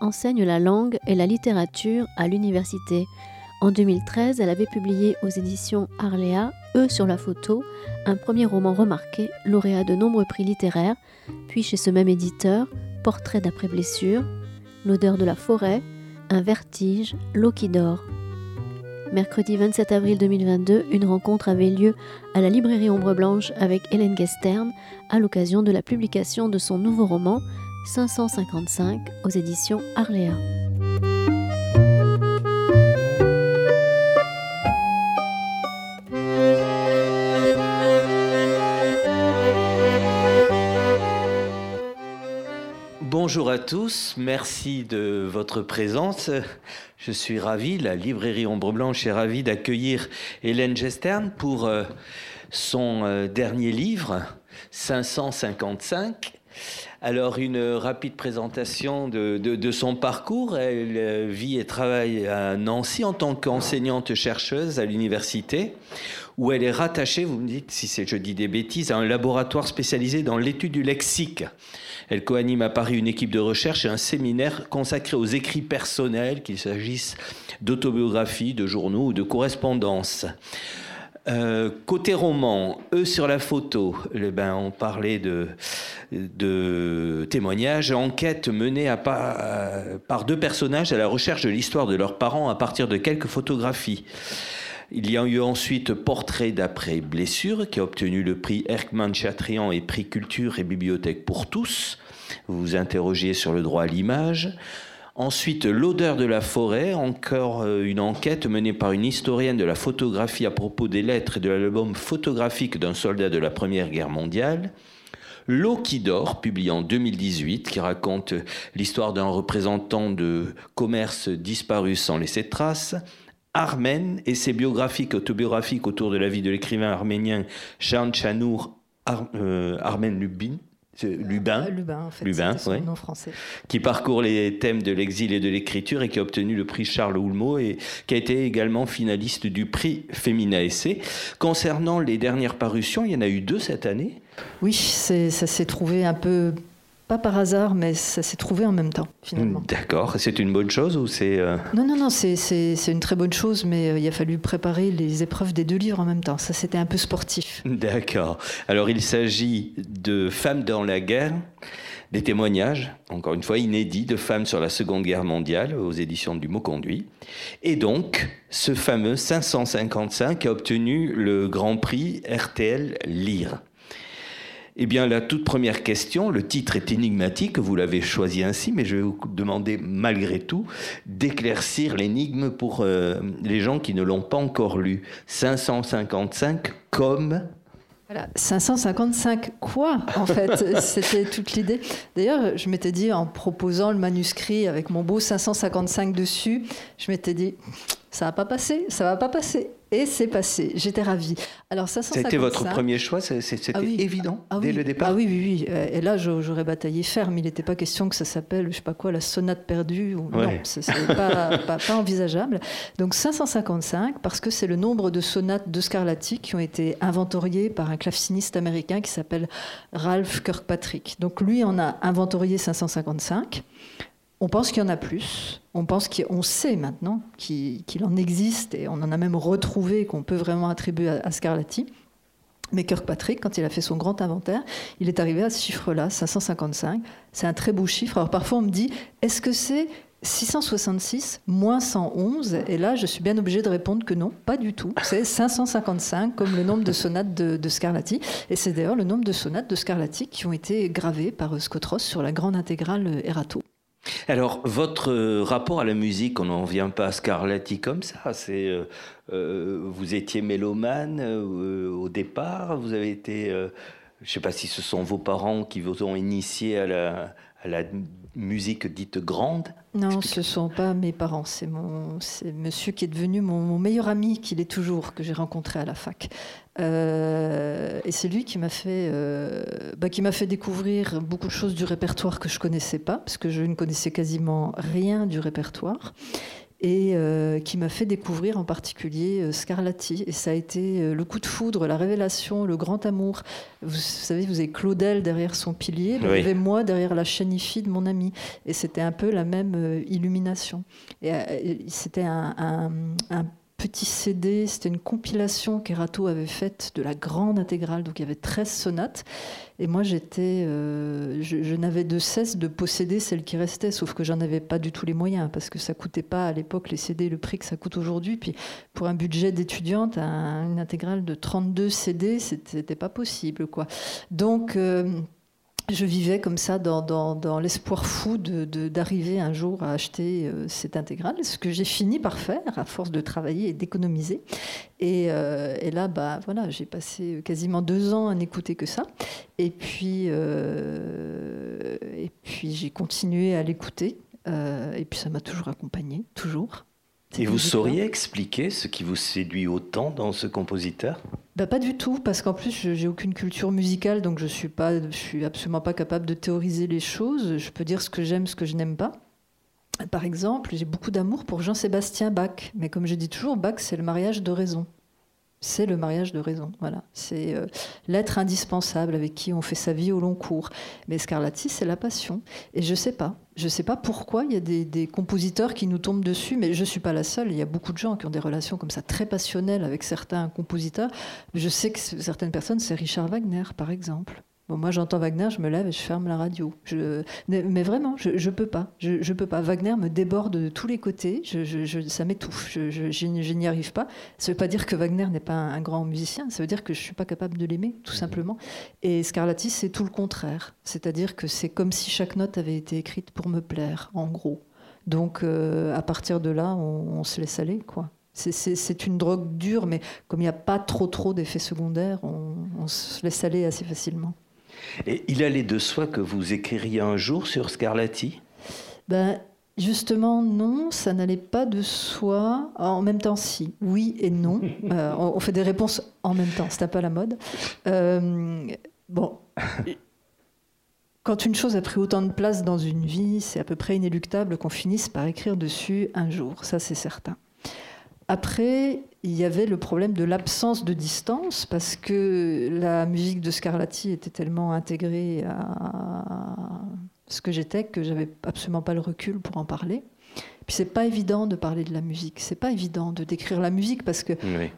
Enseigne la langue et la littérature à l'université. En 2013, elle avait publié aux éditions Arléa, Eux sur la photo, un premier roman remarqué, lauréat de nombreux prix littéraires, puis chez ce même éditeur, Portrait d'après blessure, L'odeur de la forêt, Un vertige, L'eau qui dort. Mercredi 27 avril 2022, une rencontre avait lieu à la librairie Ombre Blanche avec Hélène Gestern à l'occasion de la publication de son nouveau roman 555 aux éditions Arléa. Bonjour à tous, merci de votre présence. Je suis ravi, la librairie Ombre Blanche est ravie d'accueillir Hélène Gestern pour euh, son euh, dernier livre, 555. Alors, une rapide présentation de, son parcours. Elle euh, vit et travaille à Nancy en tant qu'enseignante-chercheuse à l'université, où elle est rattachée, vous me dites si je dis des bêtises, à un laboratoire spécialisé dans l'étude du lexique. Elle coanime à Paris une équipe de recherche et un séminaire consacré aux écrits personnels, qu'il s'agisse d'autobiographies, de journaux ou de correspondances. Euh, côté roman, eux sur la photo, eh ben, on parlait de, témoignages, enquête menée à, par deux personnages à la recherche de l'histoire de leurs parents à partir de quelques photographies. Il y a eu ensuite Portrait d'après blessure qui a obtenu le prix Erkman Chatrian et prix Culture et Bibliothèque pour tous. Vous vous interrogiez sur le droit à l'image. Ensuite, L'odeur de la forêt, encore euh, une enquête menée par une historienne de la photographie à propos des lettres et de l'album photographique d'un soldat de la Première Guerre mondiale. L'eau qui dort, publié en 2018, qui raconte l'histoire d'un représentant de commerce disparu sans laisser de traces. Armène et ses biographiques autobiographiques autour de la vie de l'écrivain arménien Jean Chanour euh, Armène Lubin. Lubin, euh, Lubin, en fait, Lubin nom français. qui parcourt les thèmes de l'exil et de l'écriture et qui a obtenu le prix Charles Houlmeau et qui a été également finaliste du prix Féminin Essai. Concernant les dernières parutions, il y en a eu deux cette année. Oui, ça s'est trouvé un peu pas par hasard, mais ça s'est trouvé en même temps, finalement. D'accord. C'est une bonne chose ou c'est... Euh, non, non, non, c'est une très bonne chose, mais euh, il a fallu préparer les épreuves des deux livres en même temps. Ça, c'était un peu sportif. D'accord. Alors, il s'agit de Femmes dans la guerre, des témoignages, encore une fois, inédits, de femmes sur la Seconde Guerre mondiale aux éditions du Mot Conduit. Et donc, ce fameux 555 a obtenu le Grand Prix RTL Lire. Eh bien, la toute première question, le titre est énigmatique, vous l'avez choisi ainsi, mais je vais vous demander malgré tout d'éclaircir l'énigme pour euh, les gens qui ne l'ont pas encore lu. 555 comme voilà, 555 quoi en fait C'était toute l'idée. D'ailleurs, je m'étais dit en proposant le manuscrit avec mon beau 555 dessus, je m'étais dit ça va pas passer, ça va pas passer. Et c'est passé. J'étais ravie. Alors, ça C'était votre premier choix C'était ah évident ah dès le départ Ah oui, oui, oui. Euh, et là, j'aurais bataillé ferme. Il n'était pas question que ça s'appelle, je sais pas quoi, la sonate perdue. Ou... Non, ce n'est pas, pas, envisageable. Donc 555, parce que c'est le nombre de sonates de Scarlatti qui ont été inventoriées par un claveciniste américain qui s'appelle Ralph Kirkpatrick. Donc lui en a inventorié 555. On pense qu'il y en a plus. On pense qu'on sait maintenant qu'il en existe et on en a même retrouvé qu'on peut vraiment attribuer à, Scarlatti. Mais Kirkpatrick, quand il a fait son grand inventaire, il est arrivé à ce chiffre-là, 555. C'est un très beau chiffre. Alors parfois on me dit, est-ce que c'est 666 moins 111 Et là, je suis bien obligée de répondre que non, pas du tout. C'est 555 comme le nombre de sonates de, Scarlatti. Et c'est d'ailleurs le nombre de sonates de Scarlatti qui ont été gravées par Scott Ross sur la grande intégrale Erato. Alors, votre euh, rapport à la musique, on n'en vient pas à Scarlatti comme ça. C'est, euh, euh, vous étiez mélomane au départ, vous avez été, je ne sais pas si ce sont vos parents qui vous ont initié à la, à la musique dite grande Non, ce ne sont pas mes parents. C'est mon, c'est monsieur qui est devenu mon, meilleur ami, qu'il est toujours, que j'ai rencontré à la fac. Euh, et c'est lui qui m'a fait, euh, bah, qui m'a fait découvrir beaucoup de choses du répertoire que je connaissais pas, parce que je ne connaissais quasiment rien du répertoire. Et euh, qui m'a fait découvrir en particulier euh, Scarlatti. Et ça a été euh, le coup de foudre, la révélation, le grand amour. Vous, savez, vous avez Claudel derrière son pilier, vous avez moi derrière la chénifie de mon ami. Et c'était un peu la même illumination. Et, c'était un, un petit CD, c'était une compilation qu'Erato avait faite de la grande intégrale, donc il y avait 13 sonates. Et moi, j'étais, euh, je, n'avais de cesse de posséder celle qui restait, sauf que j'en avais pas du tout les moyens, parce que ça coûtait pas à l'époque les CD le prix que ça coûte aujourd'hui. Puis pour un budget d'étudiante, une intégrale de 32 CD, c'était pas possible, quoi. Donc euh, je vivais comme ça dans, l'espoir fou d'arriver un jour à acheter euh, cette intégrale, ce que j'ai fini par faire à force de travailler et d'économiser. Et, euh, là, bah, voilà, j'ai passé quasiment deux ans à n'écouter que ça. Et puis, euh, et puis j'ai continué à l'écouter. et puis ça m'a toujours accompagné, toujours. Et vous sauriez expliquer ce qui vous séduit autant dans ce compositeur? Bah, Pas du tout, parce qu'en plus, je n'ai aucune culture musicale, donc je ne suis, pas, suis absolument pas capable de théoriser les choses. Je peux dire ce que j'aime, ce que je n'aime pas. Par exemple, j'ai beaucoup d'amour pour Jean-Sébastien Bach, mais comme je dis toujours, Bach, c'est le mariage de raison c'est le mariage de raison. Voilà, c'est euh, l'être indispensable avec qui on fait sa vie au long cours. Mais Scarlatti, c'est la passion. Et je sais pas, je sais pas pourquoi il y a des, compositeurs qui nous tombent dessus, mais je suis pas la seule. Il y a beaucoup de gens qui ont des relations comme ça très passionnelles avec certains compositeurs. Je sais que certaines personnes, c'est Richard Wagner, par exemple. Bon, moi, j'entends Wagner, je me lève et je ferme la radio. Je, mais vraiment, je ne peux pas. Je, peux pas. Wagner me déborde de tous les côtés. Je, ça m'étouffe. Je, n'y arrive pas. Ça ne veut pas dire que Wagner n'est pas un, grand musicien. Ça veut dire que je ne suis pas capable de l'aimer, tout mhm. simplement. Et Scarlatti, c'est tout le contraire. C'est-à-dire que c'est comme si chaque note avait été écrite pour me plaire, en gros. Donc, euh, à partir de là, on, se laisse aller, quoi. C'est une drogue dure, mais comme il n'y a pas trop trop d'effets secondaires, on se laisse aller assez facilement. Et il allait de soi que vous écririez un jour sur Scarlatti? Ben, Justement, non, ça n'allait pas de soi. En même temps, si. Oui et non. Euh, on fait des réponses en même temps, c'est un peu la mode. Euh, bon. Quand une chose a pris autant de place dans une vie, c'est à peu près inéluctable qu'on finisse par écrire dessus un jour, ça c'est certain. Après, il y avait le problème de l'absence de distance, parce que la musique de Scarlatti était tellement intégrée à ce que j'étais que j'avais absolument pas le recul pour en parler. Puis c'est pas évident de parler de la musique, c'est pas évident de décrire la musique parce que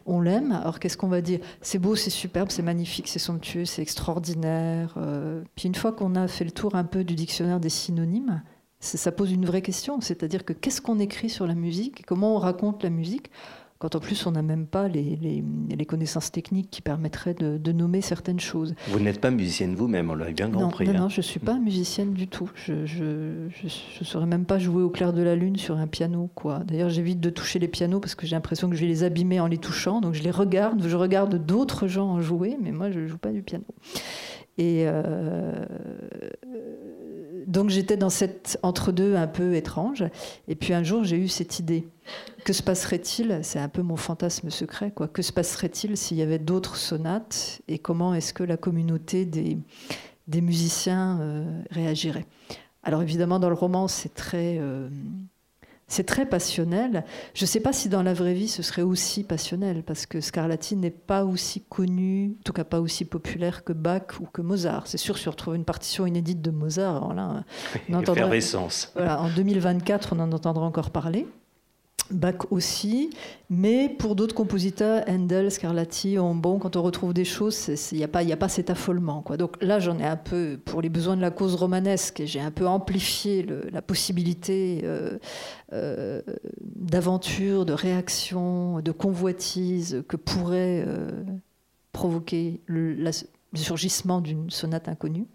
on l'aime. Alors qu'est-ce qu'on va dire? C'est beau, c'est superbe, c'est magnifique, c'est somptueux, c'est extraordinaire. Euh. Puis une fois qu'on a fait le tour un peu du dictionnaire des synonymes, ça pose une vraie question, c'est-à-dire que qu'est-ce qu'on écrit sur la musique, comment on raconte la musique, quand en plus on n'a même pas les, connaissances techniques qui permettraient de, nommer certaines choses. Vous n'êtes pas musicienne vous-même, on l'a bien compris. Non, non, hein. je ne suis pas musicienne du tout. Je ne saurais même pas jouer au clair de la lune sur un piano. quoi. D'ailleurs, j'évite de toucher les pianos parce que j'ai l'impression que je vais les abîmer en les touchant. Donc je les regarde, je regarde d'autres gens en jouer, mais moi je ne joue pas du piano. Et euh, donc j'étais dans cet entre-deux un peu étrange. Et puis un jour, j'ai eu cette idée. Que se passerait-il? C'est un peu mon fantasme secret. Quoi. Que se passerait-il s'il y avait d'autres sonates? Et comment est-ce que la communauté des, musiciens euh, réagirait? Alors évidemment, dans le roman, c'est très... Euh, c'est très passionnel. Je ne sais pas si dans la vraie vie ce serait aussi passionnel, parce que Scarlatti n'est pas aussi connu, en tout cas pas aussi populaire que Bach ou que Mozart. C'est sûr, si on retrouve une partition inédite de Mozart, alors là, on entendra, voilà, en 2024, on en entendra encore parler. Bach aussi, mais pour d'autres compositeurs, Handel, Scarlatti, bon, quand on retrouve des choses, il n'y a, pas, a pas cet affolement. Quoi. Donc là, j'en ai un peu, pour les besoins de la cause romanesque, j'ai un peu amplifié la possibilité euh, euh, d'aventure, de réaction, de convoitise que pourrait euh, provoquer le, le surgissement d'une sonate inconnue.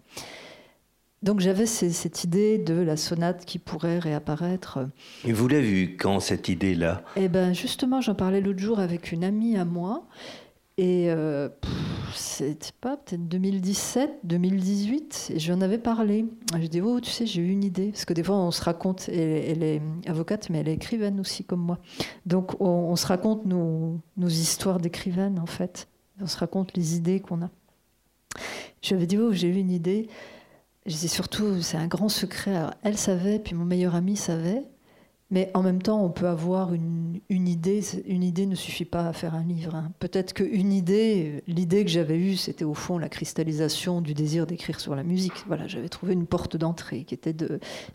Donc j'avais cette idée de la sonate qui pourrait réapparaître. Et vous l'avez vue quand cette idée-là? Eh ben justement, j'en parlais l'autre jour avec une amie à moi. Et euh, c'était pas peut-être 2017, 2018, et j'en avais parlé. Je dis oh tu sais j'ai eu une idée parce que des fois on se raconte. Elle, est avocate mais elle est écrivaine aussi comme moi. Donc on, se raconte nos, nos histoires d'écrivaine en fait. On se raconte les idées qu'on a. Je lui avais dit oh j'ai eu une idée. Disais surtout, c'est un grand secret. elle savait, puis mon meilleur ami savait. Mais en même temps, on peut avoir une, idée. Une idée ne suffit pas à faire un livre. Hein. Peut-être qu'une idée, l'idée que j'avais eue, c'était au fond la cristallisation du désir d'écrire sur la musique. Voilà, j'avais trouvé une porte d'entrée qui était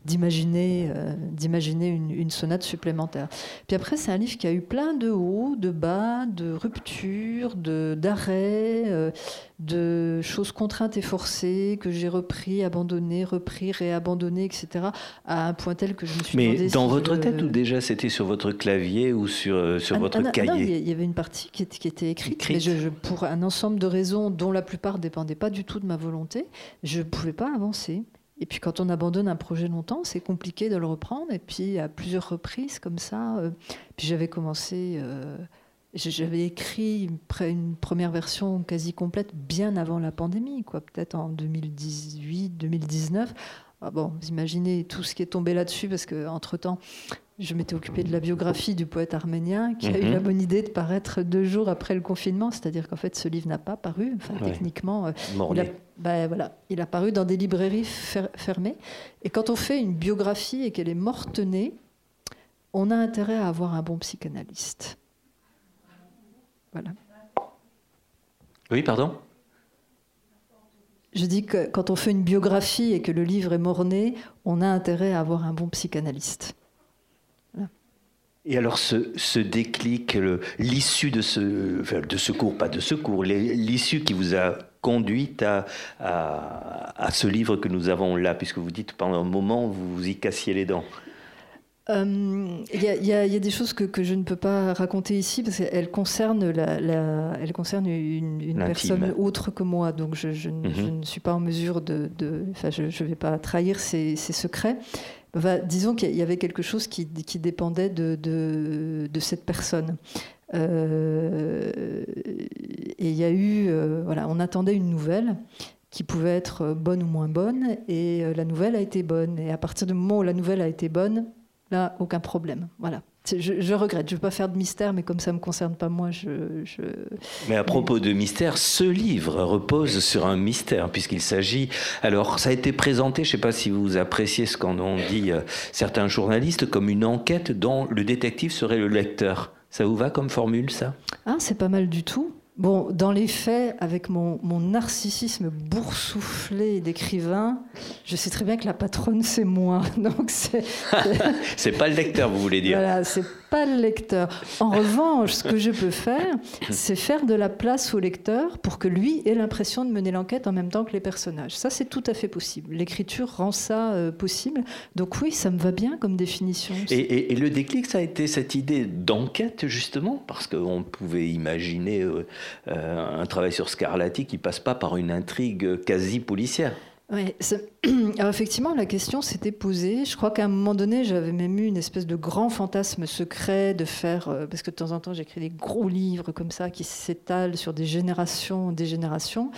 d'imaginer, euh, d'imaginer une, sonate supplémentaire. Puis après, c'est un livre qui a eu plein de hauts, de bas, de ruptures, d'arrêts. Euh, de choses contraintes et forcées que j'ai repris, abandonné, repris, réabandonné, etc. à un point tel que je me suis Mais dans votre tête ou déjà c'était sur votre clavier ou sur, euh, sur ah, votre ah, cahier Il y avait une partie qui, qui était écrite, mais je, pour un ensemble de raisons dont la plupart ne dépendaient pas du tout de ma volonté, je ne pouvais pas avancer. Et puis quand on abandonne un projet longtemps, c'est compliqué de le reprendre. Et puis à plusieurs reprises comme ça, euh, puis j'avais commencé... Euh, j'avais écrit une première version quasi complète bien avant la pandémie, quoi, peut-être en 2018, 2019. Ah bon, vous imaginez tout ce qui est tombé là-dessus, parce qu'entre-temps, je m'étais occupée de la biographie du poète arménien, qui a eu mhm. la bonne idée de paraître deux jours après le confinement, c'est-à-dire qu'en fait, ce livre n'a pas paru. Enfin, techniquement, euh, il, a, ben, voilà, il a paru dans des librairies fermées. Et quand on fait une biographie et qu'elle est morte-née, on a intérêt à avoir un bon psychanalyste. Voilà. Oui, pardon? Je dis que quand on fait une biographie et que le livre est morné, on a intérêt à avoir un bon psychanalyste. Et alors ce, déclic, l'issue de ce, de ce cours, pas de ce cours, l'issue qui vous a conduite à, à, ce livre que nous avons là, puisque vous dites pendant un moment vous vous y cassiez les dents. Euh, il y, a des choses que, je ne peux pas raconter ici parce qu'elles concernent, la, une, personne autre que moi, donc je, mhm. ne suis pas en mesure de. enfin, je ne vais pas trahir ses, secrets. disons qu'il y avait quelque chose qui, dépendait de, de, cette personne. Euh, et il y a eu. Euh, voilà, on attendait une nouvelle qui pouvait être bonne ou moins bonne, et la nouvelle a été bonne. Et à partir du moment où la nouvelle a été bonne, Là, aucun problème. Voilà. Je, regrette, je ne veux pas faire de mystère, mais comme ça ne me concerne pas moi, je, Mais à propos de mystère, ce livre repose sur un mystère, puisqu'il s'agit... Alors, ça a été présenté, je ne sais pas si vous appréciez ce qu'en ont dit euh, certains journalistes, comme une enquête dont le détective serait le lecteur. Ça vous va comme formule, ça? Ah, c'est pas mal du tout. Bon, dans les faits, avec mon, narcissisme boursouflé d'écrivain, je sais très bien que la patronne, c'est moi. Donc c'est. c'est pas le lecteur, vous voulez dire Voilà, c'est pas le lecteur. En revanche, ce que je peux faire, c'est faire de la place au lecteur pour que lui ait l'impression de mener l'enquête en même temps que les personnages. Ça, c'est tout à fait possible. L'écriture rend ça euh, possible. Donc oui, ça me va bien comme définition. Et, le déclic, ça a été cette idée d'enquête, justement, parce qu'on pouvait imaginer. Euh, euh, un travail sur Scarlatti qui passe pas par une intrigue quasi policière. Oui, alors effectivement, la question s'était posée. Je crois qu'à un moment donné, j'avais même eu une espèce de grand fantasme secret de faire, euh, parce que de temps en temps, j'écris des gros livres comme ça qui s'étalent sur des générations, des générations.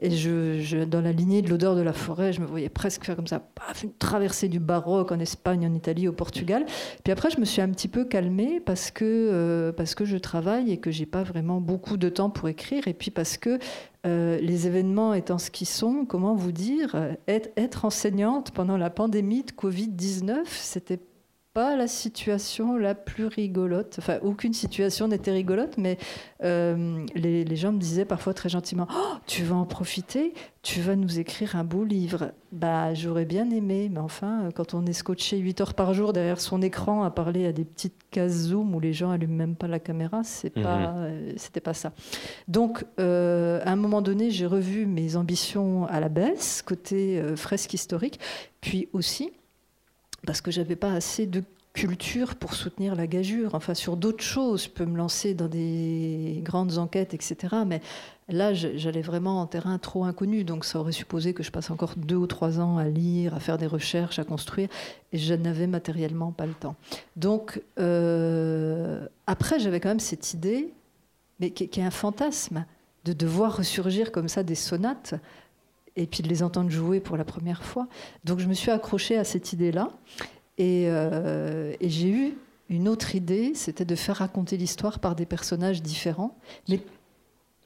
Et je, dans la lignée de l'odeur de la forêt, je me voyais presque faire comme ça, paf, une traversée du baroque en Espagne, en Italie, au Portugal. Puis après, je me suis un petit peu calmée parce que, euh, parce que je travaille et que j'ai pas vraiment beaucoup de temps pour écrire. Et puis parce que euh, les événements étant ce qu'ils sont, comment vous dire, être, être enseignante pendant la pandémie de Covid-19, c'était pas la situation la plus rigolote. Enfin, aucune situation n'était rigolote, mais euh, les, gens me disaient parfois très gentiment oh, Tu vas en profiter, tu vas nous écrire un beau livre. Bah, j'aurais bien aimé, mais enfin, quand on est scotché 8 heures par jour derrière son écran à parler à des petites cases Zoom où les gens n'allument même pas la caméra, c'est mhm. pas, euh, c'était pas ça. Donc, euh, à un moment donné, j'ai revu mes ambitions à la baisse, côté fresque historique, puis aussi parce que j'avais pas assez de culture pour soutenir la gageure. Enfin, sur d'autres choses, je peux me lancer dans des grandes enquêtes, etc. Mais là, j'allais vraiment en terrain trop inconnu. Donc, ça aurait supposé que je passe encore deux ou trois ans à lire, à faire des recherches, à construire. Et je n'avais matériellement pas le temps. Donc, euh, après, j'avais quand même cette idée, mais qui, qui est un fantasme, de devoir ressurgir comme ça des sonates et puis de les entendre jouer pour la première fois. Donc je me suis accrochée à cette idée-là. Euh, et, j'ai eu une autre idée, c'était de faire raconter l'histoire par des personnages différents. Mais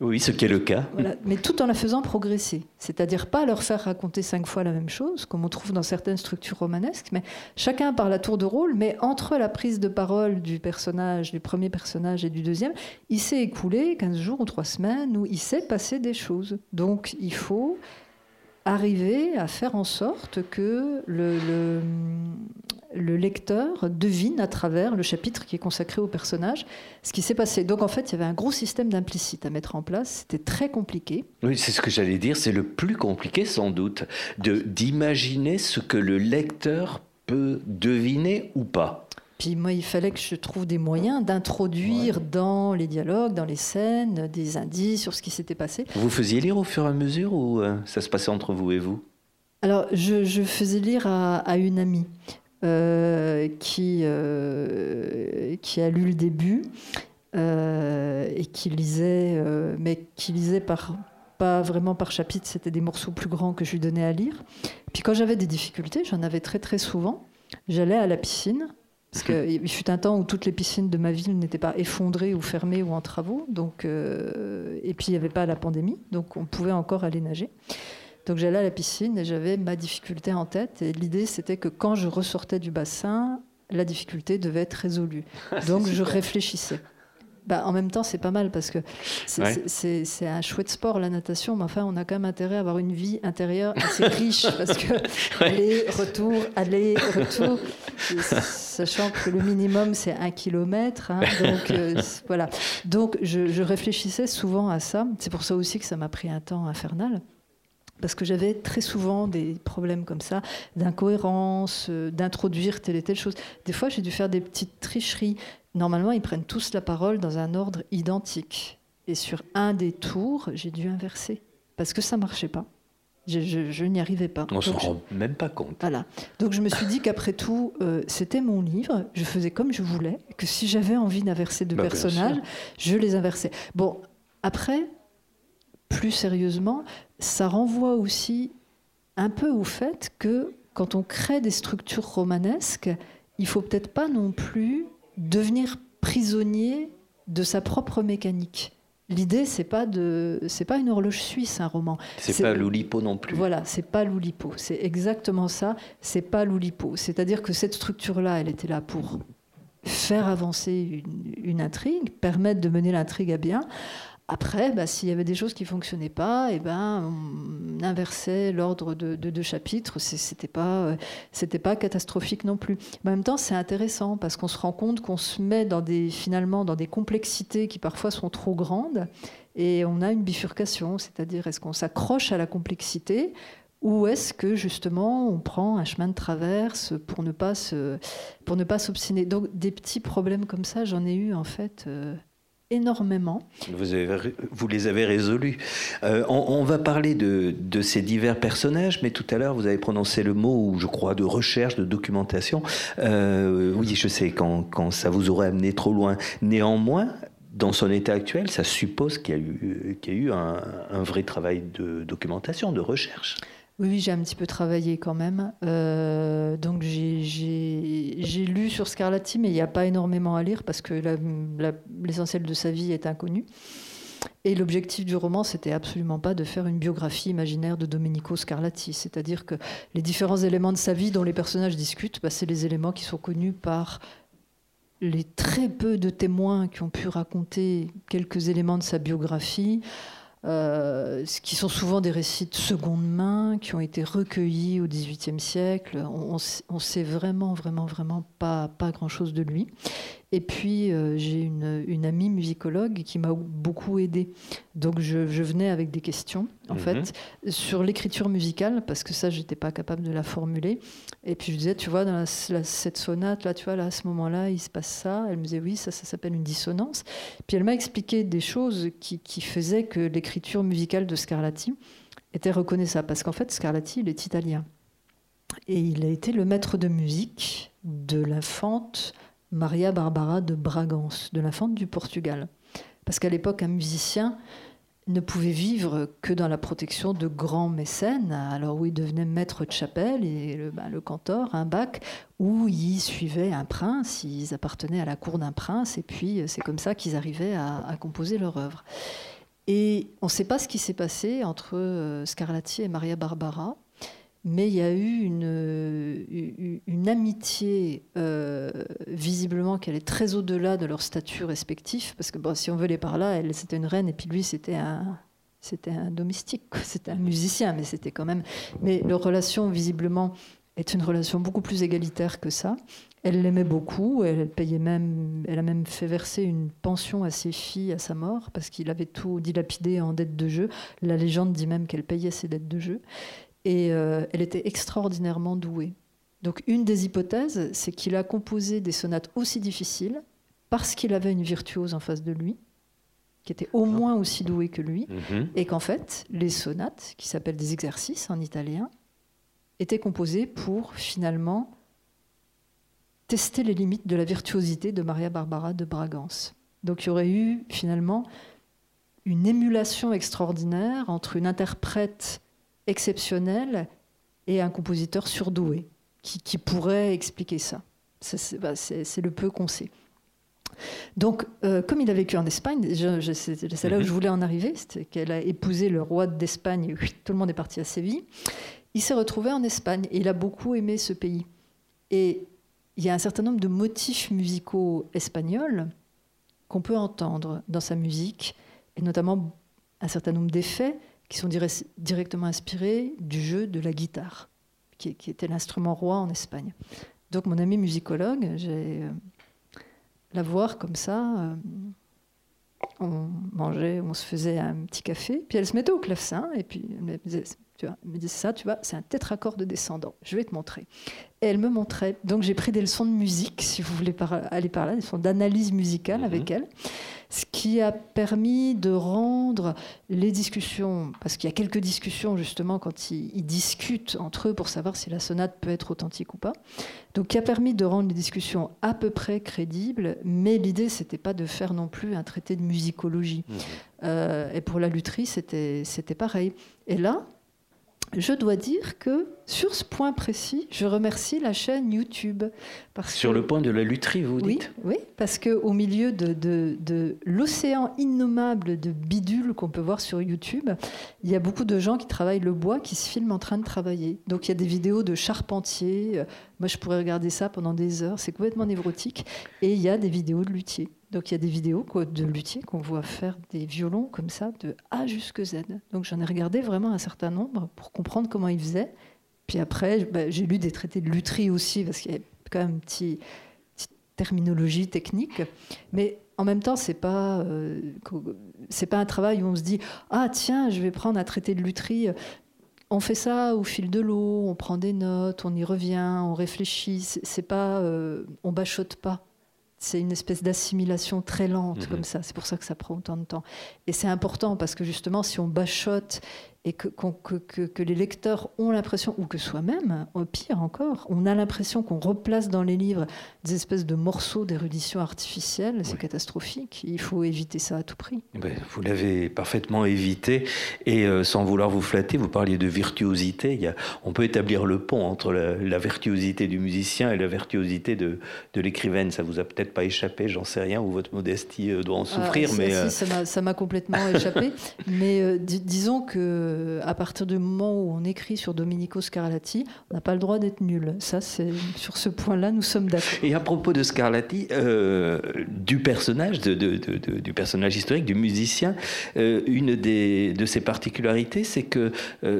Oui, ce qui est le cas. Mais tout en la faisant progresser. C'est-à-dire pas leur faire raconter cinq fois la même chose, comme on trouve dans certaines structures romanesques, mais chacun par la tour de rôle, mais entre la prise de parole du personnage, du premier personnage et du deuxième, il s'est écoulé 15 jours ou 3 semaines où il s'est passé des choses. Donc il faut arriver à faire en sorte que le, le, lecteur devine à travers le chapitre qui est consacré au personnage ce qui s'est passé. Donc en fait, il y avait un gros système d'implicite à mettre en place. C'était très compliqué. Oui, c'est ce que j'allais dire. C'est le plus compliqué sans doute de d'imaginer ce que le lecteur peut deviner ou pas. Puis moi, il fallait que je trouve des moyens d'introduire dans les dialogues, dans les scènes, des indices sur ce qui s'était passé. Vous faisiez lire au fur et à mesure ou euh, ça se passait entre vous et vous? Alors, je, faisais lire à, une amie euh, qui, euh, qui a lu le début et qui lisait, mais qui lisait par, pas vraiment par chapitre, c'était des morceaux plus grands que je lui donnais à lire. Puis quand j'avais des difficultés, j'en avais très très souvent, j'allais à la piscine parce qu'il fut un temps où toutes les piscines de ma ville n'étaient pas effondrées ou fermées ou en travaux. Donc, euh, et puis il n'y avait pas la pandémie, donc on pouvait encore aller nager. Donc j'allais à la piscine et j'avais ma difficulté en tête. Et l'idée, c'était que quand je ressortais du bassin, la difficulté devait être résolue. Donc je réfléchissais. Bah, en même temps, c'est pas mal parce que c'est un chouette sport, la natation, mais enfin, on a quand même intérêt à avoir une vie intérieure assez riche parce que aller, retour, aller, retour, sachant que le minimum, c'est un kilomètre. Hein, donc, euh, voilà. Donc, je, je réfléchissais souvent à ça. C'est pour ça aussi que ça m'a pris un temps infernal parce que j'avais très souvent des problèmes comme ça, d'incohérence, euh, d'introduire telle et telle chose. Des fois, j'ai dû faire des petites tricheries. Normalement, ils prennent tous la parole dans un ordre identique. Et sur un des tours, j'ai dû inverser, parce que ça ne marchait pas. Je, n'y arrivais pas. On ne se rend même pas compte. Voilà. Donc je me suis dit qu'après tout, euh, c'était mon livre, je faisais comme je voulais, que si j'avais envie d'inverser deux bah, personnages, je les inversais. Bon, après, plus sérieusement, ça renvoie aussi un peu au fait que quand on crée des structures romanesques, il faut peut-être pas non plus devenir prisonnier de sa propre mécanique. L'idée, c'est pas de, c'est pas une horloge suisse, un roman. C'est pas l'Oulipo non plus. Voilà, c'est pas l'Oulipo. C'est exactement ça. C'est pas l'Oulipo. C'est-à-dire que cette structure-là, elle était là pour faire avancer une, une intrigue, permettre de mener l'intrigue à bien. Après, bah, s'il y avait des choses qui fonctionnaient pas, et eh ben, on inversait l'ordre de deux chapitres. C'était pas, euh, pas catastrophique non plus. en même temps, c'est intéressant parce qu'on se rend compte qu'on se met dans des, finalement, dans des complexités qui parfois sont trop grandes, et on a une bifurcation. C'est-à-dire, est-ce qu'on s'accroche à la complexité ou est-ce que justement on prend un chemin de traverse pour ne pas se, pour ne pas s'obstiner? Donc des petits problèmes comme ça, j'en ai eu en fait. Euh, énormément. Vous, les avez résolus. Euh, on, va parler de, ces divers personnages, mais tout à l'heure, vous avez prononcé le mot, je crois, de recherche, de documentation. Euh, oui, je sais, quand, ça vous aurait amené trop loin. Néanmoins, dans son état actuel, ça suppose qu'il y a eu, un vrai travail de documentation, de recherche. Oui, j'ai un petit peu travaillé quand même. Euh, donc j'ai lu sur Scarlatti, mais il n'y a pas énormément à lire parce que l'essentiel de sa vie est inconnu. Et l'objectif du roman, c'était absolument pas de faire une biographie imaginaire de Domenico Scarlatti. C'est-à-dire que les différents éléments de sa vie dont les personnages discutent, bah, c'est les éléments qui sont connus par les très peu de témoins qui ont pu raconter quelques éléments de sa biographie. Euh, qui sont souvent des récits de seconde main, qui ont été recueillis au XVIIIe siècle. On, on, sait vraiment, vraiment, vraiment pas, pas grand-chose de lui. Et puis, euh, j'ai une, une, amie musicologue qui m'a beaucoup aidée. Donc, je, je, venais avec des questions, en mhm. fait, sur l'écriture musicale, parce que ça, j'étais pas capable de la formuler. Et puis, je disais, tu vois, dans cette sonate, là, tu vois, là, à ce moment-là, il se passe ça. Elle me disait, oui, ça, ça s'appelle une dissonance. Puis, elle m'a expliqué des choses qui, qui faisaient que l'écriture musicale de Scarlatti était reconnaissable. Parce qu'en fait, Scarlatti, il est italien. Et il a été le maître de musique de l'infante Maria Barbara de Bragance, de l'infante du Portugal. Parce qu'à l'époque, un musicien ne pouvait vivre que dans la protection de grands mécènes, alors où il devenait maître de chapelle et le, ben, cantor, un bac, où ils suivaient un prince, ils appartenaient à la cour d'un prince, et puis c'est comme ça qu'ils arrivaient à, à composer leur œuvre. Et on ne sait pas ce qui s'est passé entre euh, Scarlatti et Maria Barbara, mais il y a eu une, une, amitié, euh, visiblement, qui allait très au-delà de leur statut respectif, parce que bon, si on veut les par là, elle c'était une reine et puis lui c'était un, c'était un domestique, c'était un musicien, mais c'était quand même. Mais leur relation, visiblement, est une relation beaucoup plus égalitaire que ça. Elle l'aimait beaucoup, elle, payait même, elle a même fait verser une pension à ses filles à sa mort parce qu'il avait tout dilapidé en dettes de jeu. La légende dit même qu'elle payait ses dettes de jeu. Et euh, elle était extraordinairement douée. Donc une des hypothèses, c'est qu'il a composé des sonates aussi difficiles parce qu'il avait une virtuose en face de lui, qui était au moins aussi douée que lui, mhm. et qu'en fait, les sonates, qui s'appellent des exercices en italien, étaient composées pour finalement tester les limites de la virtuosité de Maria Barbara de Bragance. Donc il y aurait eu finalement une émulation extraordinaire entre une interprète exceptionnelle et un compositeur surdoué qui, pourrait expliquer ça. Bah, c'est le peu qu'on sait. Donc, euh, comme il a vécu en Espagne, c'est là où je mhm. voulais en arriver, c'était qu'elle a épousé le roi d'Espagne, tout le monde est parti à Séville. Il s'est retrouvé en Espagne et il a beaucoup aimé ce pays. Et il y a un certain nombre de motifs musicaux espagnols qu'on peut entendre dans sa musique, et notamment un certain nombre d'effets qui sont directement inspirés du jeu de la guitare, qui, était l'instrument roi en Espagne. Donc mon ami musicologue, j'ai euh, la voir comme ça. Euh, on mangeait, on se faisait un petit café, puis elle se mettait au clavecin, et puis elle me disait, tu vois, elle me disait ça, tu vois, c'est un tétracorde descendant, je vais te montrer. Et elle me montrait. Donc j'ai pris des leçons de musique, si vous voulez aller par là, des leçons d'analyse musicale avec mhm. elle, ce qui a permis de rendre les discussions, parce qu'il y a quelques discussions justement quand ils, discutent entre eux pour savoir si la sonate peut être authentique ou pas. Donc qui a permis de rendre les discussions à peu près crédibles, mais l'idée c'était pas de faire non plus un traité de musicologie. Mhm. Euh, et pour la lutherie c'était pareil. Et là, je dois dire que sur ce point précis, je remercie la chaîne YouTube. Parce sur le point de la lutherie, vous dites Oui, parce qu'au milieu de, de, l'océan innommable de bidules qu'on peut voir sur YouTube, il y a beaucoup de gens qui travaillent le bois, qui se filment en train de travailler. Donc il y a des vidéos de charpentiers. Moi, je pourrais regarder ça pendant des heures. C'est complètement névrotique. Et il y a des vidéos de luthiers. Donc il y a des vidéos de luthiers qu'on voit faire des violons comme ça de A jusqu'à Z. Donc j'en ai regardé vraiment un certain nombre pour comprendre comment ils faisaient. Puis après, bah, j'ai lu des traités de lutherie aussi parce qu'il y a quand même une petite, terminologie technique. Mais en même temps, c'est pas euh, c'est pas un travail où on se dit ah tiens, je vais prendre un traité de lutherie. On fait ça au fil de l'eau, on prend des notes, on y revient, on réfléchit. C'est pas, euh, on bachote pas c'est une espèce d'assimilation très lente mhm. comme ça. C'est pour ça que ça prend autant de temps. Et c'est important parce que justement, si on bachote et que, que, les lecteurs ont l'impression, ou que soi-même, au pire encore, on a l'impression qu'on replace dans les livres des espèces de morceaux d'érudition artificielle, c'est catastrophique. Il faut éviter ça à tout prix. Eh ben, vous l'avez parfaitement évité, et euh, sans vouloir vous flatter, vous parliez de virtuosité. Il y a, on peut établir le pont entre la, virtuosité du musicien et la virtuosité de, de l'écrivaine. Ça vous a peut-être pas échappé, j'en sais rien, ou votre modestie euh, doit en ah, souffrir. mais euh, ça m'a complètement échappé. mais disons que euh, à partir du moment où on écrit sur Domenico Scarlatti, on n'a pas le droit d'être nul. Ça, c'est sur ce point-là, nous sommes d'accord. Et à propos de Scarlatti, euh, du personnage, du personnage historique, du musicien, euh, une des, de ses particularités, c'est que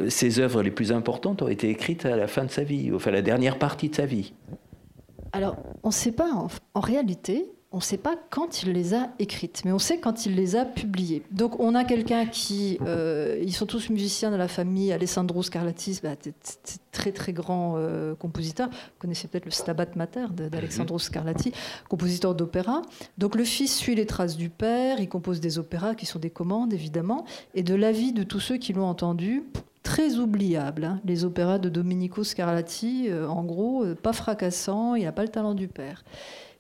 ses œuvres les plus importantes ont été écrites à la fin de sa vie, enfin la dernière partie de sa vie. Alors, on ne sait pas en réalité on ne sait pas quand il les a écrites, mais on sait quand il les a publiées. Donc on a quelqu'un qui, euh, ils sont tous musiciens dans la famille, Alessandro Scarlatti, bah, très très grand euh, compositeur. Vous connaissez peut-être le Stabat Mater d'Alessandro mhm. Scarlatti, compositeur d'opéra. Donc le fils suit les traces du père, il compose des opéras qui sont des commandes évidemment, et de l'avis de tous ceux qui l'ont entendu, très oubliable. Hein. Les opéras de Domenico Scarlatti, euh, en gros, pas fracassant, il n'a pas le talent du père.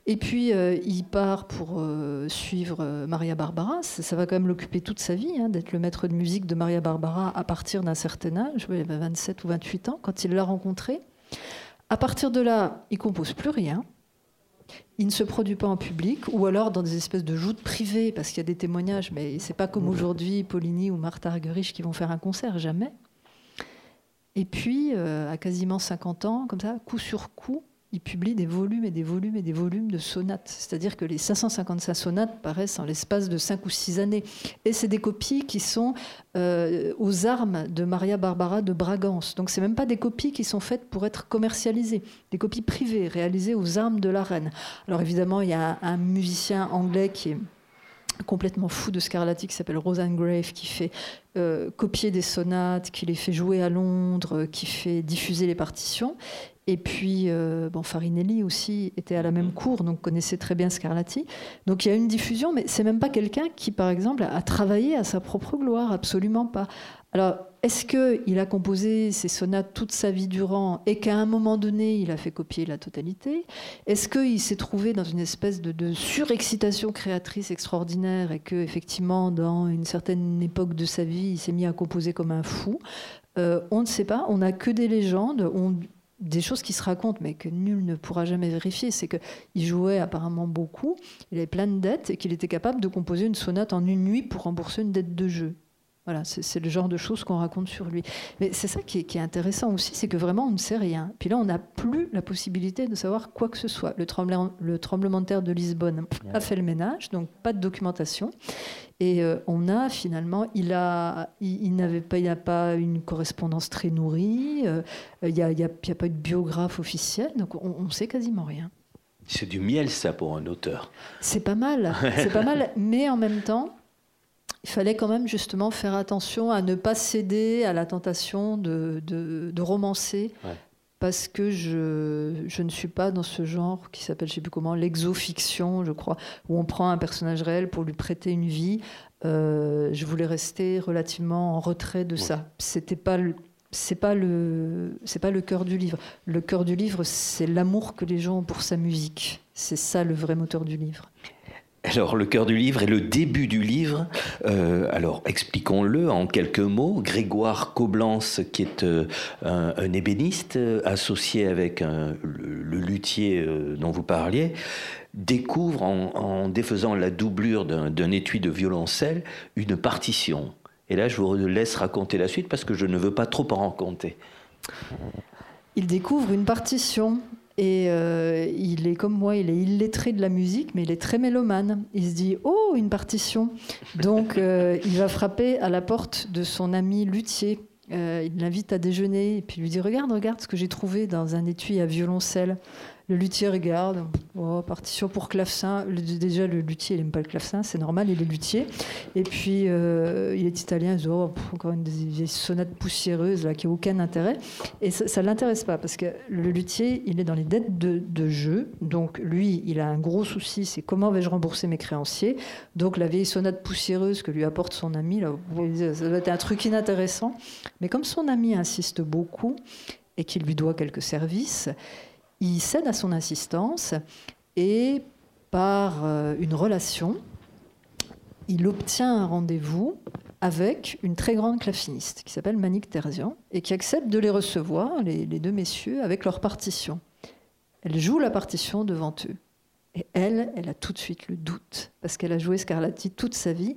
Et puis, euh, il part pour euh, suivre euh, Maria Barbara. Ça, va quand même l'occuper toute sa vie, hein, d'être le maître de musique de Maria Barbara à partir d'un certain âge. il avait 27 ou 28 ans quand il l'a rencontrée. À partir de là, il compose plus rien. Il ne se produit pas en public, ou alors dans des espèces de joutes privées, parce qu'il y a des témoignages, mais c'est pas comme aujourd'hui Poligny ou Martha Argerich qui vont faire un concert, jamais. Et puis, à quasiment 50 ans, comme ça, coup sur coup, il publie des volumes et des volumes et des volumes de sonates. C'est-à-dire que les 555 sonates paraissent en l'espace de 5 ou 6 années. Et c'est des copies qui sont euh, aux armes de Maria Barbara de Bragance. Donc c'est même pas des copies qui sont faites pour être commercialisées, des copies privées réalisées aux armes de la reine. Alors évidemment, il y a un musicien anglais qui est complètement fou de Scarlatti qui s'appelle Roseanne Grave, qui fait euh, copier des sonates, qui les fait jouer à Londres, qui fait diffuser les partitions. Et puis, euh, bon, Farinelli aussi était à la même cour, donc connaissait très bien Scarlatti. Donc il y a une diffusion, mais c'est même pas quelqu'un qui, par exemple, a travaillé à sa propre gloire, absolument pas. Alors, est-ce qu'il a composé ses sonates toute sa vie durant et qu'à un moment donné, il a fait copier la totalité? Est-ce qu'il s'est trouvé dans une espèce de, surexcitation créatrice extraordinaire et que, effectivement, dans une certaine époque de sa vie, il s'est mis à composer comme un fou? Euh, On ne sait pas, on n'a que des légendes. On, des choses qui se racontent, mais que nul ne pourra jamais vérifier, c'est qu'il jouait apparemment beaucoup, il avait plein de dettes et qu'il était capable de composer une sonate en une nuit pour rembourser une dette de jeu. Voilà, c'est le genre de choses qu'on raconte sur lui. Mais c'est ça qui est, intéressant aussi, c'est que vraiment on ne sait rien. Puis là, on n'a plus la possibilité de savoir quoi que ce soit. Le, tremblement, le tremblement de terre de Lisbonne a fait le ménage, donc pas de documentation. Et euh, on a finalement, il a, il, n'avait pas, il n'a pas une correspondance très nourrie. Euh, il n'y a, a, a, pas de biographe officiel, donc on, ne sait quasiment rien. C'est du miel ça pour un auteur. C'est pas mal, c'est pas mal, mais en même temps, il fallait quand même justement faire attention à ne pas céder à la tentation de, de, romancer parce que je, je, ne suis pas dans ce genre qui s'appelle, je ne sais plus comment, l'exofiction, je crois, où on prend un personnage réel pour lui prêter une vie. Euh, je voulais rester relativement en retrait de ça. C'était pas c'est pas le c'est pas le cœur du livre. Le cœur du livre, c'est l'amour que les gens ont pour sa musique. C'est ça le vrai moteur du livre. Alors, le cœur du livre et le début du livre. Euh, alors, expliquons-le en quelques mots. Grégoire Coblence, qui est euh, un, ébéniste euh, associé avec le, luthier dont vous parliez, découvre en, défaisant la doublure d'un étui de violoncelle une partition. Et là, je vous laisse raconter la suite parce que je ne veux pas trop en raconter. Il découvre une partition et euh, il est comme moi, il est illettré de la musique, mais il est très mélomane. Il se dit Oh, une partition Donc euh, il va frapper à la porte de son ami luthier. Euh, il l'invite à déjeuner et puis lui dit Regarde, regarde ce que j'ai trouvé dans un étui à violoncelle. Le luthier regarde, oh, partition pour clavecin. déjà, le luthier, il n'aime pas le clavecin, c'est normal, il est luthier. Et puis, euh, il est italien, il dit, oh, encore une des sonates poussiéreuses là, qui n'a aucun intérêt. Et ça ne l'intéresse pas, parce que le luthier, il est dans les dettes de, jeu. Donc, lui, il a un gros souci, c'est comment vais-je rembourser mes créanciers. Donc, la vieille sonate poussiéreuse que lui apporte son ami, là, ça doit être un truc inintéressant. Mais comme son ami insiste beaucoup et qu'il lui doit quelques services, il cède à son assistance et par euh, une relation, il obtient un rendez-vous avec une très grande claveciniste qui s'appelle Manik Terzian et qui accepte de les recevoir, les, deux messieurs, avec leur partition. Elle joue la partition devant eux. Et elle, elle a tout de suite le doute, parce qu'elle a joué Scarlatti toute sa vie.